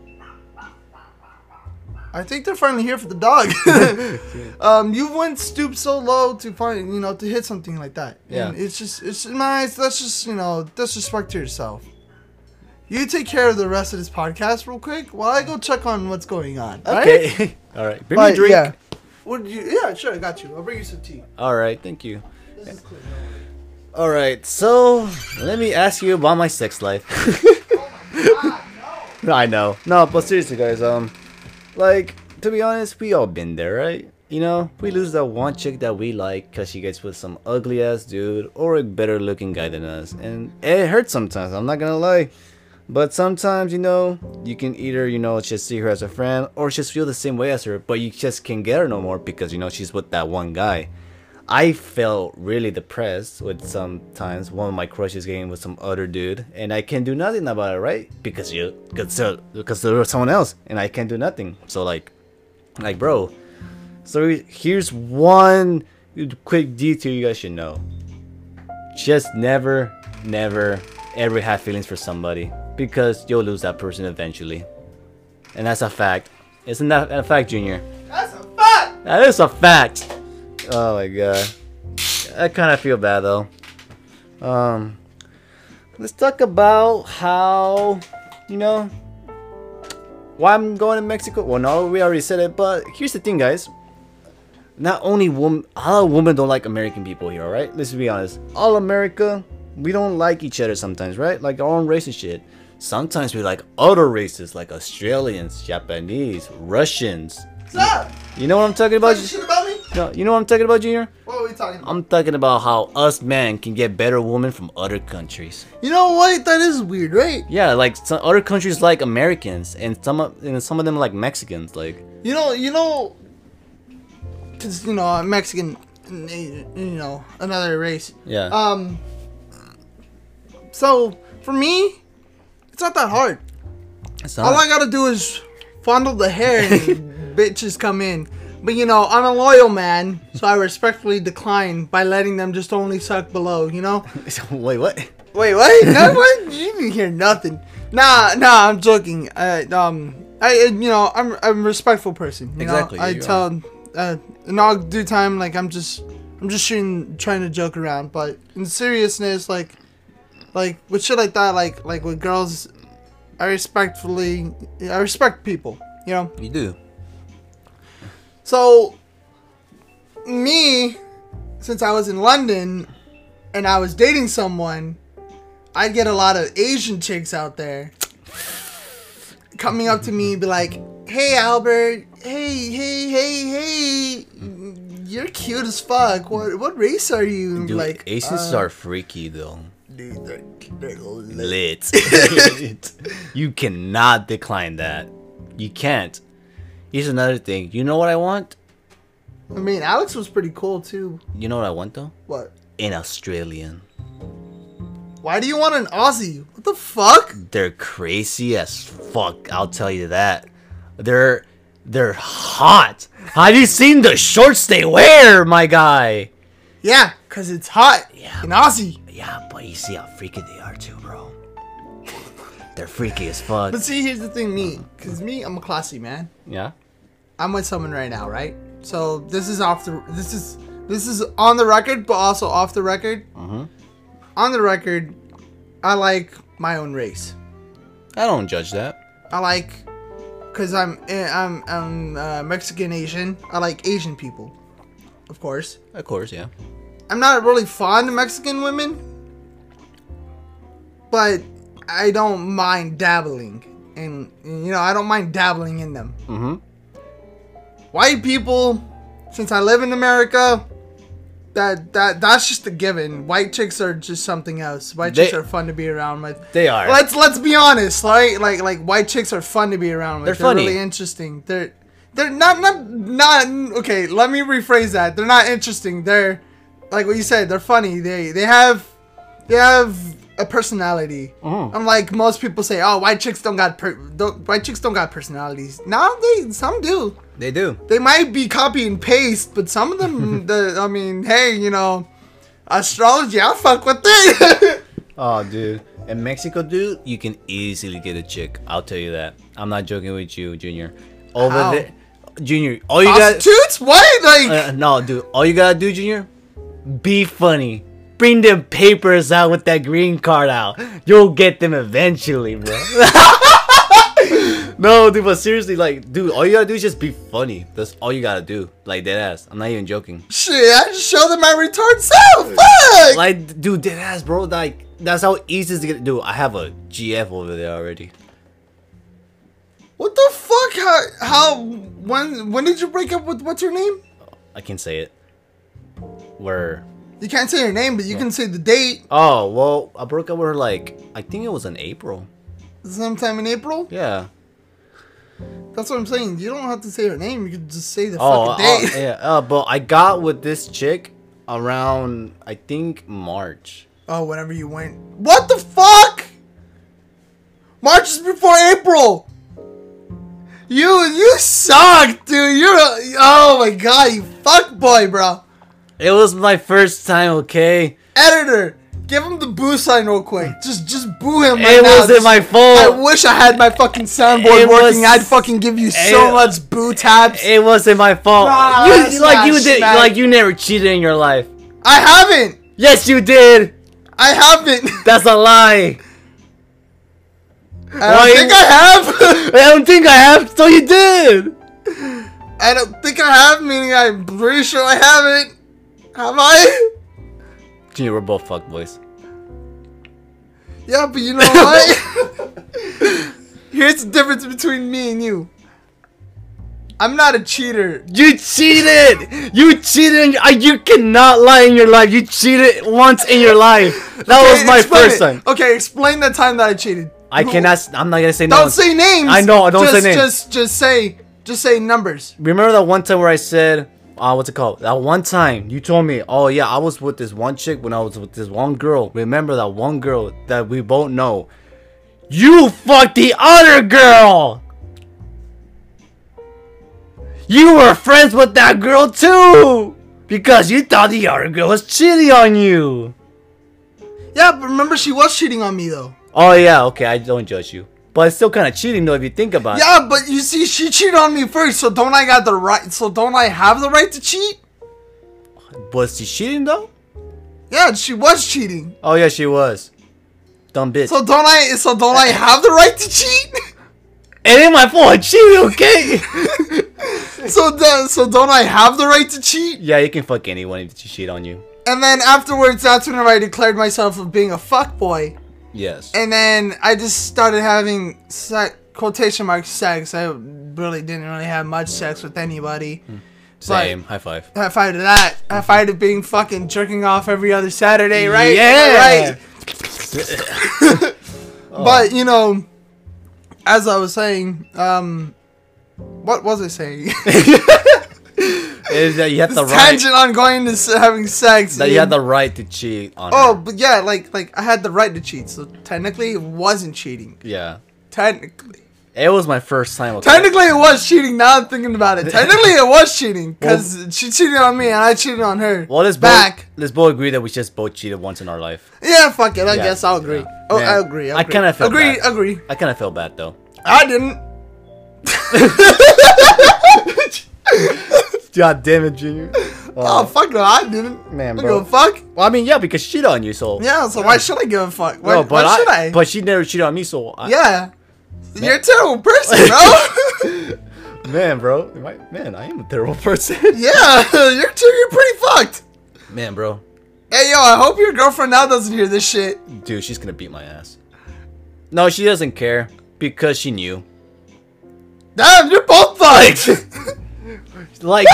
I think they're finally here for the dog. um, you went stoop so low to find you know to hit something like that. And Yeah. it's just it's in my eyes. That's just you know disrespect to yourself. You take care of the rest of this podcast real quick while I go check on what's going on. right? Okay. All right. Bring me a drink. yeah. Would you? Yeah, sure. I got you. I'll bring you some tea. All right. Thank you. This is clear. All right. So let me ask you about my sex life. I know. No, but seriously, guys. Um, like to be honest, we all been there, right? You know, we lose that one chick that we like because she gets with some ugly ass dude or a better looking guy than us, and it hurts sometimes. I'm not gonna lie. But sometimes, you know, you can either, you know, just see her as a friend or just feel the same way as her, but you just can't get her no more because, you know, she's with that one guy. I felt really depressed with sometimes one of my crushes getting with some other dude, and I can't do nothing about it, right? Because you, because there- uh, because there was someone else, and I can't do nothing. So like, like bro. So here's one quick detail you guys should know. Just never, never, ever have feelings for somebody because you'll lose that person eventually, and that's a fact. Isn't that a fact, Junior? That's a fact. That is a fact. Oh my god. I kind of feel bad though. Um, let's talk about how, you know, why I'm going to Mexico. Well, no, we already said it, but here's the thing, guys. Not only women, all women don't like American people here, alright? Let's be honest. All America, we don't like each other sometimes, right? Like our own race and shit. Sometimes we like other races, like Australians, Japanese, Russians. What's up? You know what I'm talking about? Talking shit about me? No, you know what I'm talking about, Junior? What are we talking about? I'm talking about how us men can get better women from other countries. You know what? That is weird, right? Yeah, like some other countries like Americans, and some of and some of them like Mexicans. Like, You know, you know, because you know, Mexican, you know, another race. yeah, Um. So for me, it's not that hard. it's All I gotta do is fondle the hair and bitches come in. But you know, I'm a loyal man, so I respectfully decline by letting them just only suck below. You know. Wait, what? Wait, what? no, what? You didn't hear nothing. Nah, nah, I'm joking. Uh, um, I, you know, I'm, I'm a respectful person. You Exactly, Know? I tell, uh, in all due time, like I'm just, I'm just shooting, trying to joke around. But in seriousness, like, like with shit like that, like, like with girls, I respectfully, I respect people. You know. You do. So, me, since I was in London and I was dating someone, I'd get a lot of Asian chicks out there coming up to me, be like, "Hey, Albert. Hey, hey, hey, hey. You're cute as fuck. What what race are you?" Dude, like, Asians "Uh, are freaky though. dude, they're, they're lit." Lit. you cannot decline that. You can't. Here's another thing. You know what I want? I mean, Alex was pretty cool too. You know what I want though? What? An Australian. Why do you want an Aussie? What the fuck? They're crazy as fuck. I'll tell you that. They're they're hot. Have you seen the shorts they wear, my guy? Yeah, cause it's hot Yeah. in Aussie. Yeah, but you see how freaky they are too, bro. They're freaky as fuck. But see, here's the thing, me, cause me, I'm a classy man. Yeah. I'm with someone right now, right? So this is off the this is this is on the record, but also off the record. Mhm. On the record, I like my own race. I don't judge that. I like, cause I'm eh, I'm I'm uh, Mexican Asian. I like Asian people, of course. Of course, yeah. I'm not really fond of Mexican women, but I don't mind dabbling, and you know I don't mind dabbling in them. Mm-hmm. White people since i live in america that that that's just a given. White chicks are just something else. White chicks are fun to be around with. They are. let's let's be honest right? Like like white chicks are fun to be around with. They're they're, funny. really interesting. They're they're not not not okay let me rephrase that. They're not interesting. They're like what you said they're funny. They they have they have a personality Mhm. unlike most people say oh white chicks don't got per- don't, white chicks don't got personalities no they some do They do. they might be copy and paste, but some of them, the I mean, hey, you know, astrology, I fuck with it. Oh, dude. In Mexico, dude, you can easily get a chick. I'll tell you that. I'm not joking with you, Junior. Over How? there, Junior. All you got. Prostitutes? What? Like, Uh, no, dude. All you gotta do, Junior, be funny. Bring them papers out with that green card out. You'll get them eventually, bro. no, dude, but seriously, like, dude, all you gotta do is just be funny. That's all you gotta do. Like, dead ass. I'm not even joking. shit, I just show them my retard self. Fuck. Like, dude, dead ass, bro. Like, that's how easy it is to get. Dude, I have a GF over there already. what the fuck? How? How? When? When did you break up with? What's her name? I can say it. Where? You can't say her name, but you can say the date. Oh, well, I broke up with her like I think it was in April. Sometime in April. Yeah. That's what I'm saying. You don't have to say her name. You can just say the Oh, fucking uh, date. yeah. Uh, but I got with this chick around I think March. Oh, whenever you went. What the fuck? March is before April. You you suck, dude. You're a, oh my god, you fuck boy, bro. It was my first time, okay? Editor, give him the boo sign real quick. Just just boo him. Right It now. wasn't Just- my I wish I had my fucking soundboard It working. was- I'd fucking give you so it- much boo taps. It wasn't my fault. Nah, you, like you did, like you never cheated in your life. I haven't. Yes, you did. I haven't. That's a lie. I don't think I have. I don't think I have. So you did. I don't think I have. Meaning I'm pretty sure I haven't. Have I? Junior, we're both fuck boys. Yeah, but you know what? Here's the difference between me and you. I'm not a cheater. You cheated! You cheated! You cannot lie in your life. You cheated once in your life. That was my first it. time. Okay, explain the time that I cheated. I Who- cannot. I'm not gonna say Don't no. say names. I know, I don't say names. Just, just say, just say numbers. Remember that one time where I said, uh, what's it called? That one time you told me, oh yeah, I was with this one chick when I was with this one girl. Remember that one girl that we both know? You fucked the other girl. You were friends with that girl too, because you thought the other girl was cheating on you. Yeah, but remember she was cheating on me though. Oh yeah, okay, I don't judge you, but it's still kind of cheating though if you think about it. Yeah, but you see, she cheated on me first, so don't I got the right? So don't I have the right to cheat? Was she cheating though? Yeah, she was cheating. Oh yeah, she was. dumb bitch. So don't I? So don't I have the right to cheat? it ain't my fault. I cheated, okay? so then, so don't I have the right to cheat? yeah, you can fuck anyone if she cheat on you. And then afterwards, that's when I declared myself of being a fuck boy. Yes. And then I just started having sex, quotation mark sex. I really didn't really have much sex with anybody. Same. High five. High five to that. High five to being fucking jerking off every other Saturday, right? Yeah. Right. But you know, as I was saying, um, what was I saying? Is that you have the right. Tangent on going to having sex. That you and- the right to cheat on. Oh, her. but yeah, like like I had the right to cheat, so technically it wasn't cheating. Yeah. Technically. It was my first time. Technically, it was cheating. Now I'm thinking about it. Technically, it was cheating because she cheated on me and I cheated on her. Well, let's back. both let's both agree that we just both cheated once in our life. Yeah, fuck it. I Yeah, guess I'll agree. yeah. Oh, Man, I agree. I, I kinda feel agree. bad. Agree. I kind of feel bad though. I didn't. God damn it, Junior. Oh, oh fuck no, I didn't. Man, I bro. Fuck. Well, I mean, yeah, because she cheated on you, so. Yeah. So why should I give a fuck? Why, No, but why should I? But she never cheated on me, so. I, yeah. You're a terrible person, bro. Man, bro. I- Man, I am a terrible person. yeah, you're too, you're pretty fucked. Man, bro. Hey yo, I hope your girlfriend now doesn't hear this shit. Dude, she's gonna beat my ass. No, she doesn't care because she knew. Damn, you're both fucked. Like,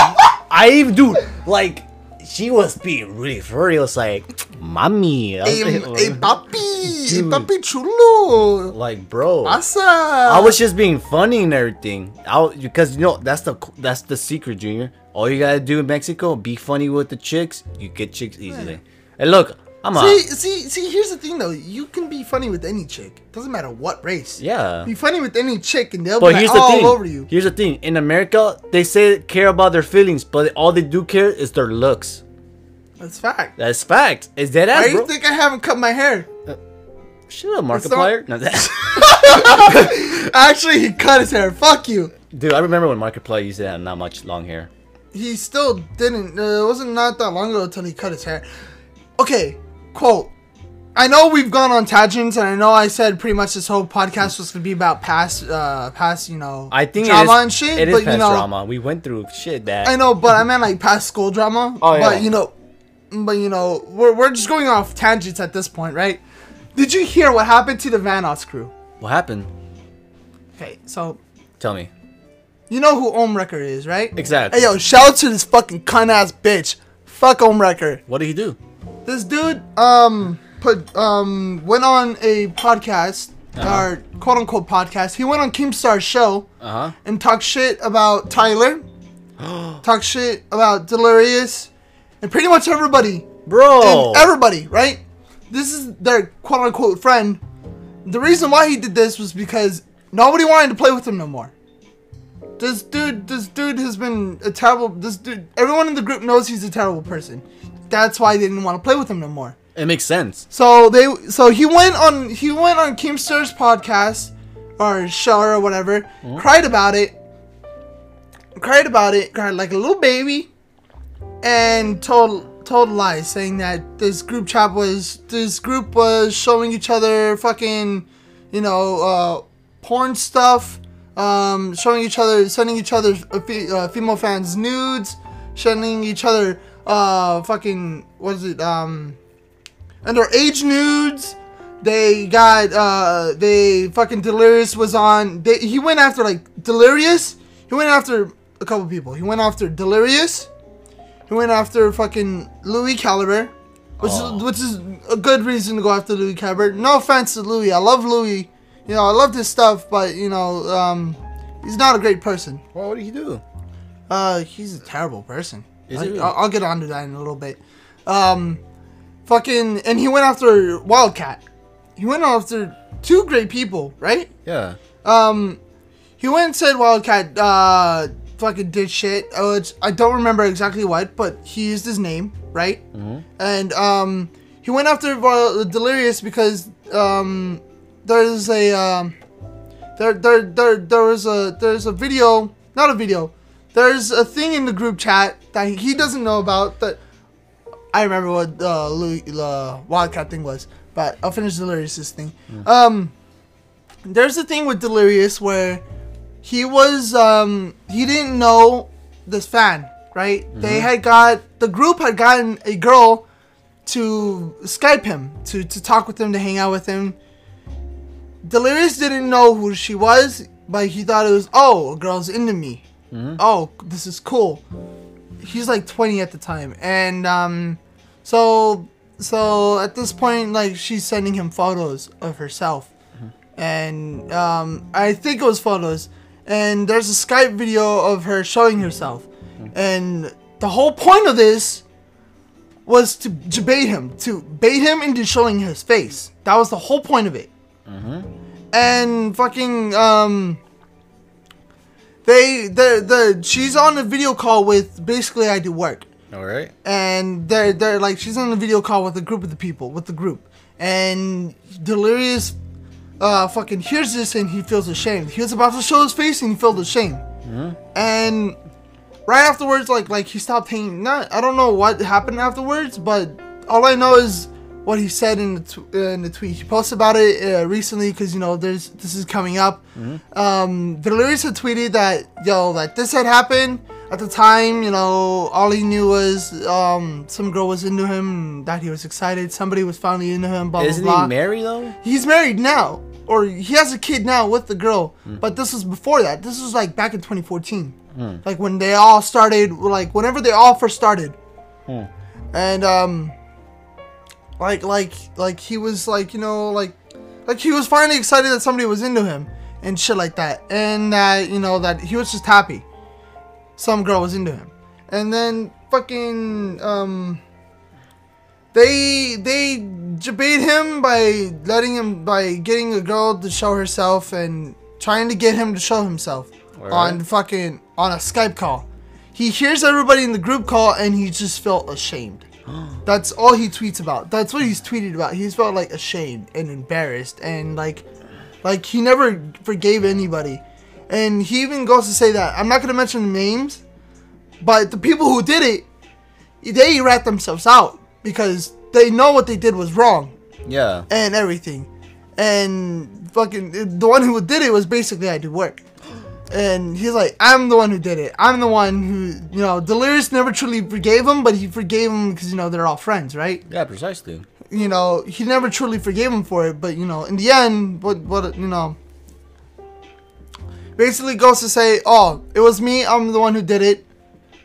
I even, dude, like, she was being really furry. It was like, mommy. Hey, like, hey, papi, hey, papi chulo. like, bro. Pasa. I was just being funny and everything. I because you know that's the that's the secret, Junior. All you gotta do in Mexico, be funny with the chicks. You get chicks easily. And look, I'm a See, see, see. Here's the thing, though. You can be funny with any chick. Doesn't matter what race. yeah. Be funny with any chick, and they'll But be like, all thing. over you. Here's the thing. In America, they say they care about their feelings, but all they do care is their looks. That's fact. That's fact. Is that Why ass, do you think I haven't cut my hair? Shut up, It's not- Markiplier. No, that- Actually, he cut his hair. Fuck you. Dude, I remember when Markiplier used to have not much long hair. He still didn't. Uh, it wasn't not that long ago until he cut his hair. Okay, quote. I know we've gone on tangents, and I know I said pretty much this whole podcast was gonna be about past, uh, past, you know, I think drama it is, and shit. It is but past you know, drama. We went through shit that. I know, but I meant like past school drama. Oh, yeah. But you know, but you know, we're we're just going off tangents at this point, right? Did you hear what happened to the Vanoss crew? What happened? Okay, so Tell me. you know who Ohmwrecker is, right? Exactly. Hey yo, shout out to this fucking cunt ass bitch. Fuck Ohmwrecker. What did he do? This dude um put um went on a podcast Uh-huh. or quote unquote podcast. He went on Keemstar's show Uh huh. and talked shit about Tyler. talked shit about Delirious and pretty much everybody. Bro. And everybody, right? This is their quote unquote friend. The reason why he did this was because nobody wanted to play with him no more. This dude, this dude has been a terrible. This dude, everyone in the group knows he's a terrible person. That's why they didn't want to play with him no more. it makes sense. So they, so he went on, he went on Keemstar's podcast or show or whatever, cried about it, cried about it, cried like a little baby, and told told lies, saying that this group chat was this group was showing each other fucking, you know, uh, porn stuff, um, showing each other, sending each other uh, uh, female fans nudes, sending each other uh fucking what is it um underage nudes. They got uh they fucking Delirious was on they, he went after like Delirious. He went after a couple people. He went after Delirious. He went after fucking LuiCalibre. Which Oh. is which is a good reason to go after LuiCalibre. No offense to Louis. I love Louis. You know, I love his stuff, but you know, um he's not a great person. Well, what did he do? Uh, he's a terrible person. Is I, he really? I'll, I'll get onto that in a little bit. Um, fucking, and he went after Wildcat. He went after two great people, right? Yeah. Um, he went and said Wildcat, uh, fucking did shit. Oh, it's, I don't remember exactly what, but he used his name, right? Mhm. And um, he went after Delirious because um, there's a um, there there there there was a there's a video, not a video. There's a thing in the group chat that he doesn't know about that. I remember what uh, Louis uh, Wildcat thing was, But I'll finish Delirious's thing. Um, there's a thing with Delirious where he was um he didn't know this fan, right? They had got the group had gotten a girl to Skype him to to talk with him to hang out with him. Delirious didn't know who she was, but he thought it was oh a girl's into me. Oh, this is cool. He's like 20 at the time, and um, so so at this point, like she's sending him photos of herself, and um, I think it was photos, and there's a Skype video of her showing herself, and the whole point of this was to, to bait him, to bait him into showing his face. That was the whole point of it. And fucking um, they the the she's on a video call with BasicallyIDoWrk. All right. and they're they're like she's on a video call with a group of the people with the group. And delirious uh fucking hears this and he feels ashamed. He was about to show his face and he felt ashamed. Hmm. and right afterwards like like he stopped hanging. Not i don't know what happened afterwards but all i know is what he said in the, tw- uh, in the tweet. He posted about it uh, recently because you know there's this is coming up. Um delirious had tweeted that yo that this had happened at the time you know all he knew was um some girl was into him that he was excited. Somebody was finally into him blah Isn't blah blah. he married though? he's married now or he has a kid now with the girl. But this was before that. This was like back in 2014 like when they all started like whenever they all first started. And um like like like he was like you know like like he was finally excited that somebody was into him and shit like that and that you know that he was just happy some girl was into him and then fucking um they they debate him by letting him by getting a girl to show herself and trying to get him to show himself on fucking on a Skype call. He hears everybody in the group call and he just felt ashamed. That's all he tweets about. That's what he's tweeted about. He's felt like ashamed and embarrassed and like like he never forgave anybody. And he even goes to say that I'm not gonna mention names, but the people who did it, they rat themselves out because they know what they did was wrong Yeah. and everything. And fucking the one who did it was BasicallyIDoWrk. And he's like, I'm the one who did it. I'm the one who, you know, Delirious never truly forgave him, but he forgave him because, you know, they're all friends, right? Yeah, precisely. You know, he never truly forgave him for it, but, you know, in the end, what, what, you know, basically goes to say, oh, it was me, I'm the one who did it.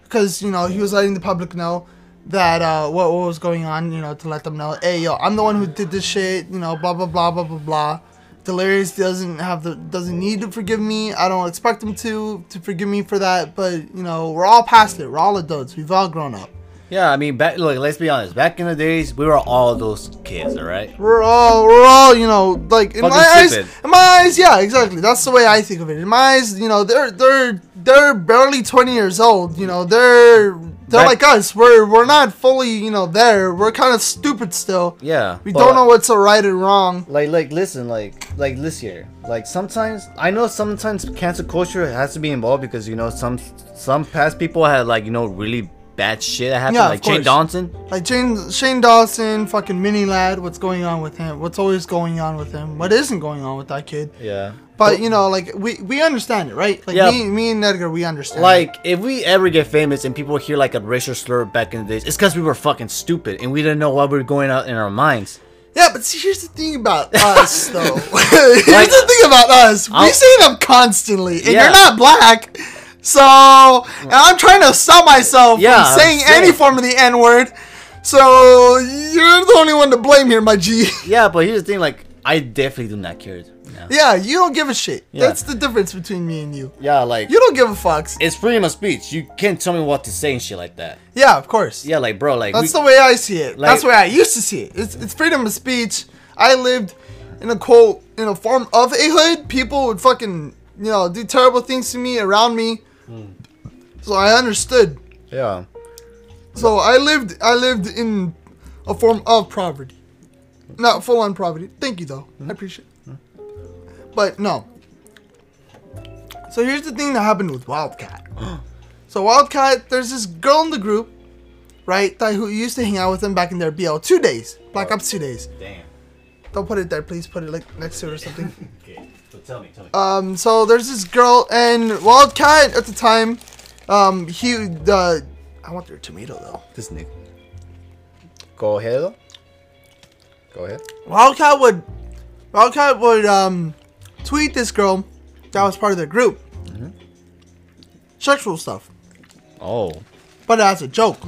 Because, you know, he was letting the public know that, uh, what, what was going on, you know, to let them know, hey, yo, I'm the one who did this shit, you know, blah, blah, blah, blah, blah, blah. Delirious doesn't have the doesn't need to forgive me. I don't expect him to to forgive me for that. But you know, we're all past it. We're all adults. We've all grown up. Yeah, I mean, back look. Let's be honest. Back in the days, we were all those kids, all right. We're all we're all you know like in Fucking my eyes. In my eyes, yeah, exactly. That's the way I think of it. In my eyes, you know, they're they're they're barely twenty years old. You know, they're they're Back- like us. We're we're not fully you know there. We're kind of stupid still. Yeah. We don't know what's a right and wrong. Like, like, listen, like, like this year, like sometimes I know sometimes cancel culture has to be involved because you know some some past people had like you know really bad shit that happened, Yeah, like Shane. Dawson. Like Jane, Shane Dawson, fucking Mini Ladd, what's going on with him? What's always going on with him? What isn't going on with that kid? Yeah. But you know, like we we understand it, right? Like Yeah. me, me and Edgar, we understand. it. Like, if we ever get famous and people hear like a racial slur back in the days, it's because we were fucking stupid and we didn't know what we were going out in our minds. yeah, but see, here's the thing about us, though. here's the thing about us. We I'll- say them constantly, and Yeah. you're not black. So, and I'm trying to stop myself Yeah, from saying any form of the N word. So you're the only one to blame here, my G. Yeah, but here's the thing, like, I definitely do not care. Yeah, yeah, you don't give a shit. Yeah. That's the difference between me and you. yeah like, You don't give a fuck. it's freedom of speech. You can't tell me what to say and shit like that. Yeah, of course. Yeah, like, bro, like, That's we- the way I see it. Like- That's the way I used to see it. It's, it's freedom of speech. I lived in a quote in a form of a hood. People would fucking you know do terrible things to me around me. So I understood. yeah. So I lived I lived in a form of poverty, not full on poverty. Thank you though. I appreciate. it. But no. So here's the thing that happened with Wildcat. so Wildcat, there's this girl in the group, right? That who used to hang out with them back in their BL two days, Black Ops two days. Damn. don't put it there, please. Put it like next to it or something. Okay, so tell me, tell me. Um, so there's this girl and Wildcat at the time. Um, he the I want their tomato though. this nigga. Go ahead. Go ahead. Wildcat would Wildcat would um tweet this girl that was part of their group. Sexual stuff, Oh. but as a joke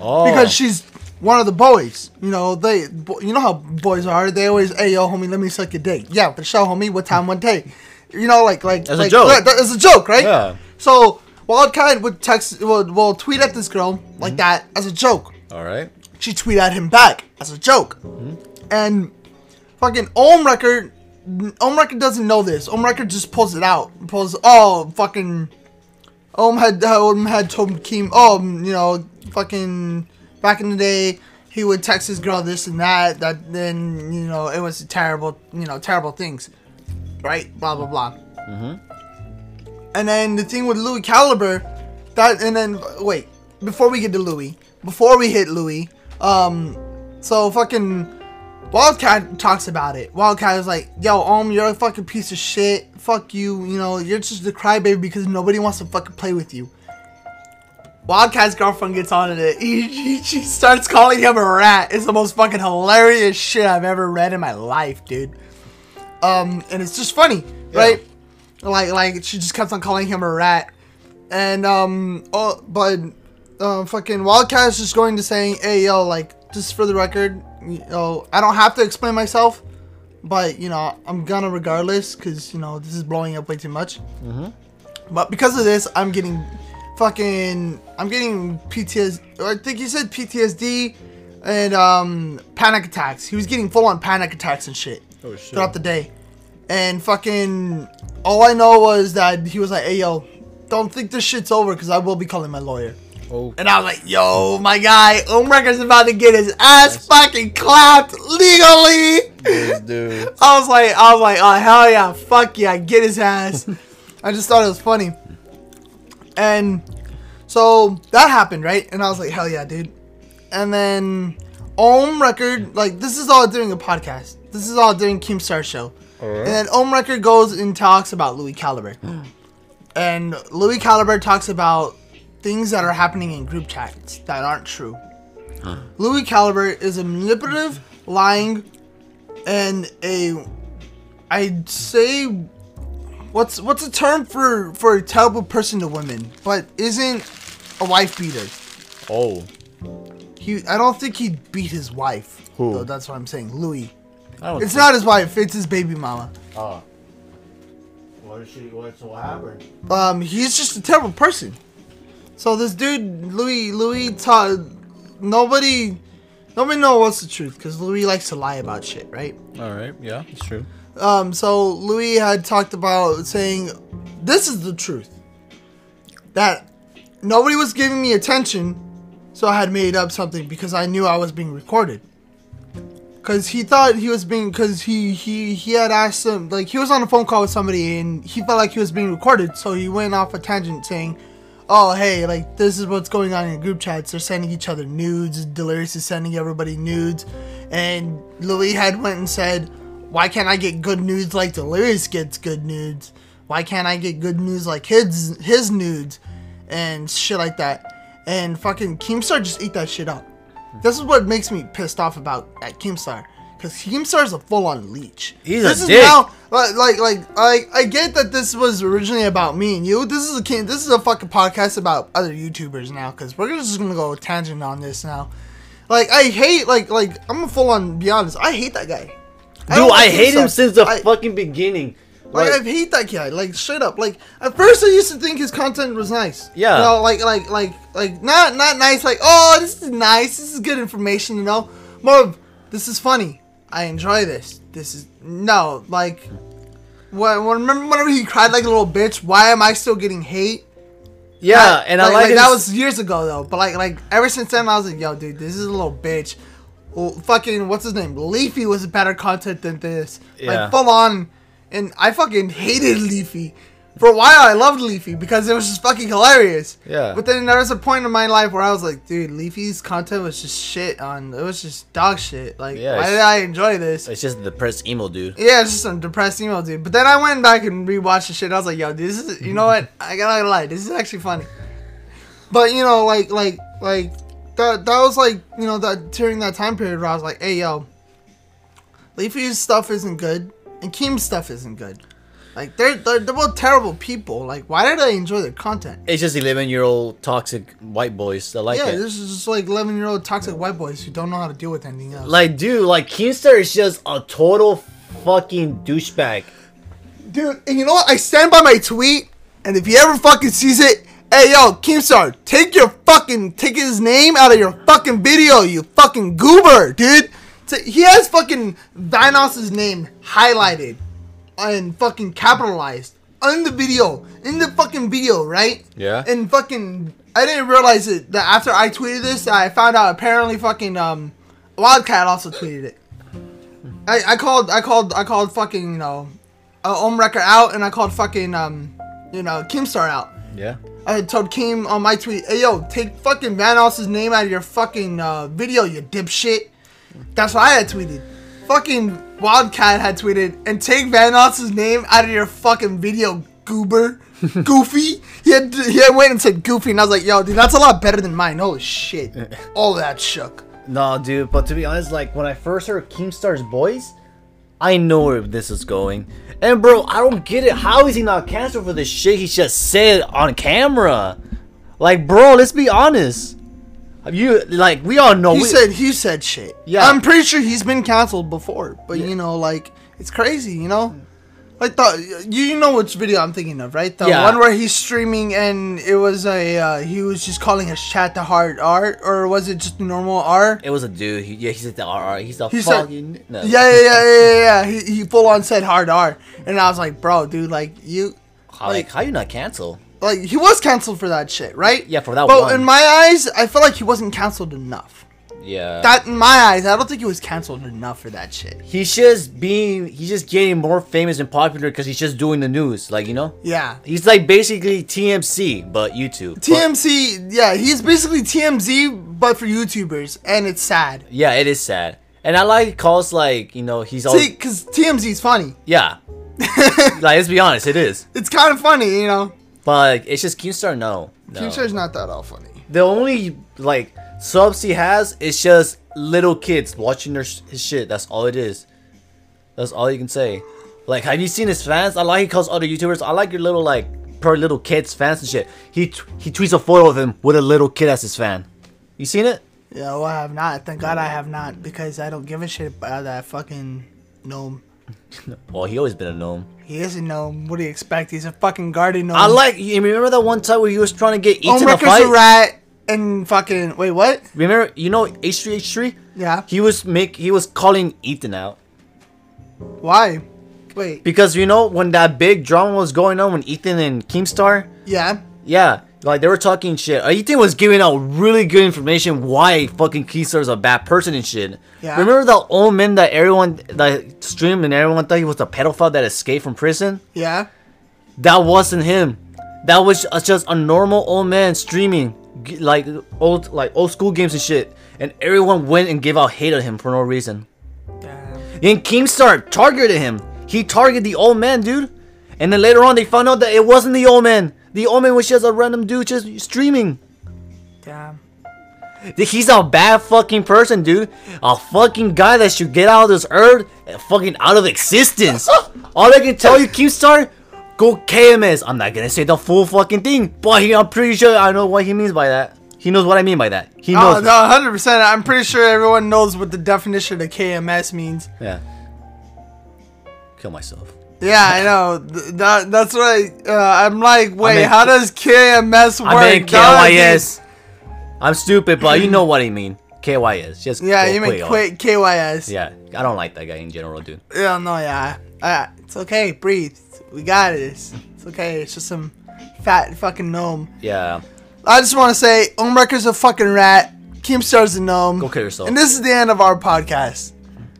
Oh. because she's one of the boys. You know they, you know how boys are. They always, hey yo, homie, let me suck your dick. Yeah, for sure, homie. What time, one day. You know, like like As a joke. that- that- As a joke, right? Yeah. So Wildcat would text, will, will tweet at this girl like that as a joke. All right. She tweet at him back as a joke. Hmm. And fucking Ohmwrecker, Ohm Record doesn't know this. Ohmwrecker just pulls it out. Pulls, oh, fucking. Ohm had, Ohm had told Keem, oh, you know, fucking. Back in the day, he would text his girl this and that. That then, you know, it was terrible, you know, terrible things. Right? Blah, blah, blah. And then the thing with LuiCalibre, that and then wait, before we get to Louis, before we hit Louis, um, so fucking Wildcat talks about it. Wildcat is like, "Yo, Om, you're a fucking piece of shit. Fuck you. You know, you're just a crybaby because nobody wants to fucking play with you." Wildcat's girlfriend gets on it. He, he, she starts calling him a rat. It's the most fucking hilarious shit I've ever read in my life, dude. Um, and it's just funny, right? Like, like she just kept on calling him a rat, and um, oh, but uh, fucking Wildcat is just going to saying, "Hey, yo, like, just for the record, you know, I don't have to explain myself, but you know, I'm gonna regardless, cause you know this is blowing up way too much. But because of this, I'm getting fucking, I'm getting PTSD. I think he said PTSD and um panic attacks. He was getting full on panic attacks and shit Oh, shit. throughout the day. And fucking, all I know was that he was like, "Hey, yo, don't think this shit's over, cause I will be calling my lawyer." Oh. And I was like, "Yo, my guy, Ohmwrecker's about to get his ass fucking clapped legally." Dude. I was like, I was like, oh hell yeah, fuck yeah, get his ass. I just thought it was funny. And so that happened, right? And I was like, hell yeah, dude. And then Ohmwrecker, like this is all during a podcast. This is all during Keemstar show. Alright. And then Ohmwrecker goes and talks about LuiCalibre. and LuiCalibre talks about things that are happening in group chats that aren't true. LuiCalibre is a manipulative, lying, and a I'd say what's what's a term for for a terrible person to women, but isn't a wife beater. Oh. He I don't think he beat his wife. Who? though, that's what I'm saying. Louis. It's not his wife, it's his baby mama. Oh. What is she? What's what happened? Um he's just a terrible person. So this dude Louis Louis taught nobody nobody knows what's the truth cuz Louis likes to lie about shit, right? All right. Yeah, it's true. Um, so Louis had talked about saying, "This is the truth. That nobody was giving me attention, so I had made up something because I knew I was being recorded. Cause he thought he was being, cause he he he had asked him like he was on a phone call with somebody and he felt like he was being recorded, so he went off a tangent saying." Oh hey, like this is what's going on in group chats. They're sending each other nudes. Delirious is sending everybody nudes, and Louis had went and said, why can't I get good nudes like Delirious gets good nudes? Why can't I get good news like his his nudes and shit like that? And fucking Keemstar just eat that shit up. This is what makes me pissed off about at Keemstar. Cause Keemstar is a full on leech. He's a this is dick. now like like like I I get that this was originally about me and you. This is a king. This is a fucking podcast about other YouTubers now. Cause we're just gonna go tangent on this now. Like I hate like like I'm a full on be honest. I hate that guy. Dude, don't I hate him since the I- fucking beginning. like, Like, I hate that guy. Like straight up. Like at first I used to think his content was nice. Yeah. You know, like like like like not not nice. Like oh this is nice. This is good information. You know, more of this is funny. I enjoy this. This is no like. When, when remember whenever he cried like a little bitch? Why am I still getting hate? yeah, That- and I like, that was years ago though. But like like ever since then I was like, yo, dude, this is a little bitch. Well, fucking what's his name? Leafy was better content than this. Yeah. Like full on, and I fucking hated Leafy. For a while, I loved Leafy because it was just fucking hilarious. Yeah. But then there was a point in my life where I was like, dude, Leafy's content was just shit on. It was just dog shit. Like, Yeah, why did I enjoy this? It's just the depressed emo dude. Yeah, it's just some depressed email, dude. But then I went back and rewatched the shit. I was like, yo, this is, you know what? I gotta lie, this is actually funny. But you know, like, like, like that. That was like, you know, that during that time period where I was like, hey, yo, Leafy's stuff isn't good, and Keem's stuff isn't good. Like, they're they're, they're both terrible people. Like, why did I enjoy their content? It's just 11 year old toxic white boys that like yeah, it. this is just like eleven year old toxic white boys who don't know how to deal with anything else. Like, dude, like Keemstar is just a total fucking douchebag. Dude, and you know what? I stand by my tweet, and if he ever fucking sees it, hey yo, Keemstar, take your fucking take his name out of your fucking video, you fucking goober, dude. He has fucking Vanoss's name highlighted and fucking capitalized on the video, in the fucking video, right? Yeah. And fucking, I didn't realize it that after I tweeted this, I found out apparently fucking um, Wildcat also tweeted it. I, I called I called I called fucking you know, uh, Ohmwrecker out and I called fucking um, you know, Keemstar out. Yeah. I had told Keem on my tweet, hey yo, take fucking Vanoss's name out of your fucking uh, video, you dipshit. That's what I had tweeted. Fucking Wildcat had tweeted, and take Vanoss's name out of your fucking video, goober. Goofy. He had, he had went and said Goofy, and I was like, yo, dude, that's a lot better than mine. Holy shit. All that shook. No, dude, but to be honest, like when I first heard Keemstar's voice, I know where this is going. And bro, I don't get it. How is he not canceled for the shit he just said on camera? Like, bro, let's be honest. You like we all know. He we- said he said shit. Yeah. I'm pretty sure he's been canceled before, but you know, like it's crazy, you know. Like the you know which video I'm thinking of, right? The Yeah. one where he's streaming and it was a uh, he was just calling his chat the hard R, or was it just normal R? it was a dude. He, yeah, he said the R. He's a He said- fucking. no. Yeah, yeah, yeah, yeah, yeah. yeah. He, he full on said hard R, and I was like, bro, dude, like you, How, like, how you not cancel? like he was canceled for that shit, right? Yeah, for that one But one. in my eyes, I feel like he wasn't canceled enough. Yeah. That in my eyes, I don't think he was canceled enough for that shit. he's just being. He's just getting more famous and popular because he's just doing the news. Like you know. Yeah. He's like basically TMC, but YouTube. But- TMC, yeah, he's basically TMZ, but for YouTubers, and it's sad. yeah, it is sad. And I like calls like you know he's all See, because TMZ's funny. yeah. like let's be honest, it is. It's kind of funny, you know. But like, it's just Keemstar. No, no. Keemstar's not that all funny. the only like subs he has is just little kids watching their sh- his shit. That's all it is. That's all you can say. Like, have you seen his fans? I like he calls other YouTubers. I like your little like per little kids fans and shit. He t- he tweets a photo of him with a little kid as his fan. You seen it? Yeah, well, I have not. Thank God I have not, because I don't give a shit about that fucking gnome. Well, he always been a gnome. He is a gnome. What do you expect? He's a fucking guardian gnome. I like. You remember that one time where he was trying to get eaten a Ohmwrecker's a rat, and fucking wait, what? Remember, you know H3H3? Yeah. He was make he was calling Ethan out Why? Wait. because you know when that big drama was going on when Ethan and Keemstar, Yeah. yeah, like they were talking shit. Uh, Ethan was giving out really good information why fucking Keemstar is a bad person and shit. Yeah. Remember the old man that everyone that streamed and everyone thought he was a pedophile that escaped from prison? Yeah. That wasn't him. That was just a normal old man streaming like old like old school games and shit, and everyone went and gave out hate at him for no reason. Damn. And Keemstar targeted him. He targeted the old man, dude. And then later on, they found out that it wasn't the old man. The old man was just a random dude just streaming. Damn. He's a bad fucking person, dude. A fucking guy that should get out of this earth, and fucking out of existence. All I can tell you, Keemstar, go KMS. I'm not gonna say the full fucking thing, but he, I'm pretty sure I know what he means by that. He knows what I mean by that. He Oh, knows. no, 100%. I'm pretty sure everyone knows what the definition of KMS means. Yeah. Kill myself. Yeah, I know. That, that's what I, uh, I'm like, wait, meant how does KMS work? I meant dog? KYS. I'm stupid, but you know what I mean. KYS. Just Yeah, you mean quick. K- KYS. Yeah, I don't like that guy in general, dude. Yeah, no, yeah. Uh, it's okay, breathe. We got this. It's okay. It's just some fat fucking gnome. Yeah. I just want to say, Ohmwrecker's a fucking rat. Keemstar's a gnome. Go kill yourself. And this is the end of our podcast.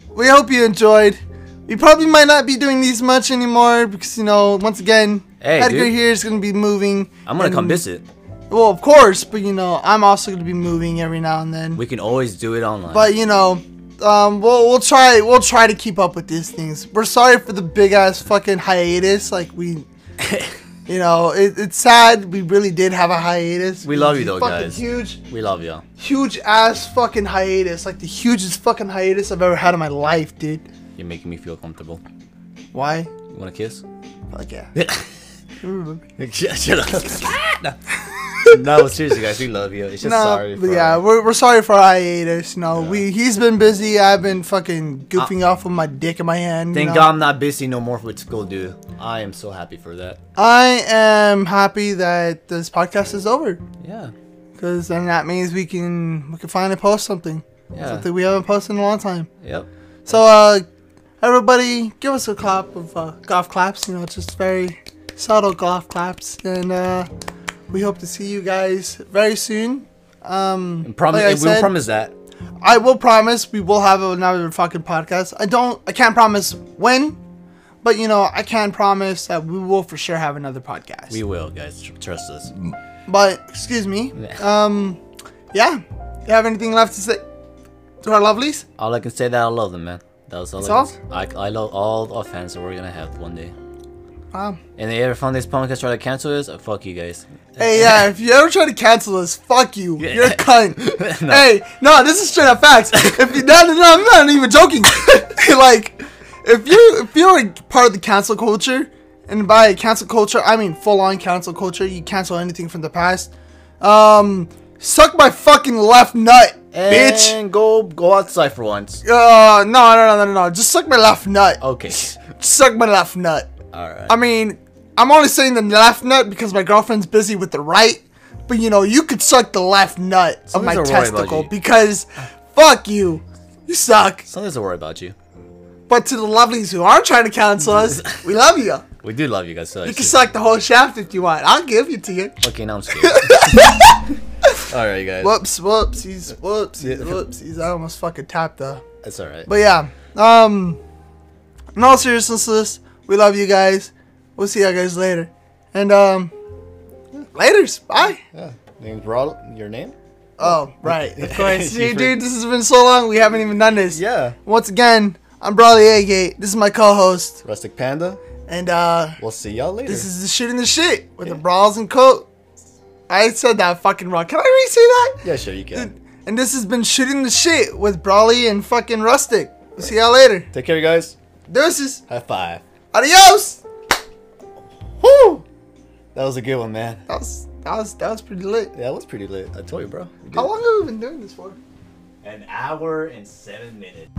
We hope you enjoyed. we probably might not be doing these much anymore because you know, once again, Hey, Edgar here is gonna be moving. I'm gonna come and- visit. Well, of course, but you know, I'm also gonna be moving every now and then. We can always do it online. But you know, um, we'll we'll try we'll try to keep up with these things. We're sorry for the big ass fucking hiatus. Like we, you know, it, it's sad. We really did have a hiatus. We love you though, fucking guys. Huge, we love y'all. huge ass fucking hiatus. Like the hugest fucking hiatus I've ever had in my life, dude. You're making me feel comfortable. Why? You want a kiss? Fuck yeah. Shut up. No. no, seriously, guys, we love you. It's just No, sorry. for- yeah, we're, we're sorry for our hiatus. You know, we he's been busy. I've been fucking goofing off with my dick in my hand. you Thank know. God I'm not busy no more with school, dude. I am so happy for that. I am happy that this podcast is over Yeah. because then that means we can we can finally post something. Yeah. Something we haven't posted in a long time. Yep. So uh, everybody, give us a clap of uh, golf claps. You know, just very subtle golf claps, and uh, we hope to see you guys very soon. Um, And promise, like I and we will promise that. I will promise we will have another fucking podcast. I don't, I can't promise when, but you know, I can promise that we will for sure have another podcast. We will, guys. Trust us. But excuse me, Yeah. um, yeah. You have anything left to say to our lovelies? All I can say that I love them, man. That was all. That's I, can- I, I love all the fans that we're gonna have one day. Wow. And they ever found this podcast try to cancel us? Uh, fuck you guys. Hey, yeah. if you ever try to cancel us, fuck you. You're a cunt. No. Hey, no, this is straight up facts. if you, no, no, no, I'm not even joking. like, if you if you're a part of the cancel culture, and by cancel culture I mean full on cancel culture, you cancel anything from the past. Um, suck my fucking left nut, bitch. And go go outside for once. Uh, no, no, no, no, no, just suck my left nut. Okay. Suck my left nut. All right. I mean, I'm only saying the left nut because my girlfriend's busy with the right. But you know, you could suck the left nut of my Something's a worry about testicle because fuck you. You suck. Something's to worry about you. But to the lovelies who aren't trying to cancel us, we love you. We do love you guys. So You can suck the whole shaft if you want. I'll give it to you. Okay, now I'm scared. all right, guys. Whoops, whoopsies, whoopsies, whoopsies. I almost fucking tapped the. That's all right. But yeah, um, in all seriousness, we love you guys. We'll see you guys later. And um, later's. Bye. Yeah. Name's Rod. Your name? Oh, right. Of course. For- dude, this has been so long. We haven't even done this. Yeah. Once again, I'm Brawley Agate. This is my co-host, Rustic Panda. and uh, We'll see y'all later. this is the shit in the shit with the brawls and coat. I said that fucking wrong. Can I re-say that? yeah, sure you can. And this has been shooting the shit with Brawley and fucking Rustic. We'll see y'all later. Take care, guys. Deuces. High five. Adios. Woo! That was a good one, man. That was that was that was pretty lit. Yeah, that was pretty lit. I told you, bro. We. How long have we been doing this for? An hour and seven minutes.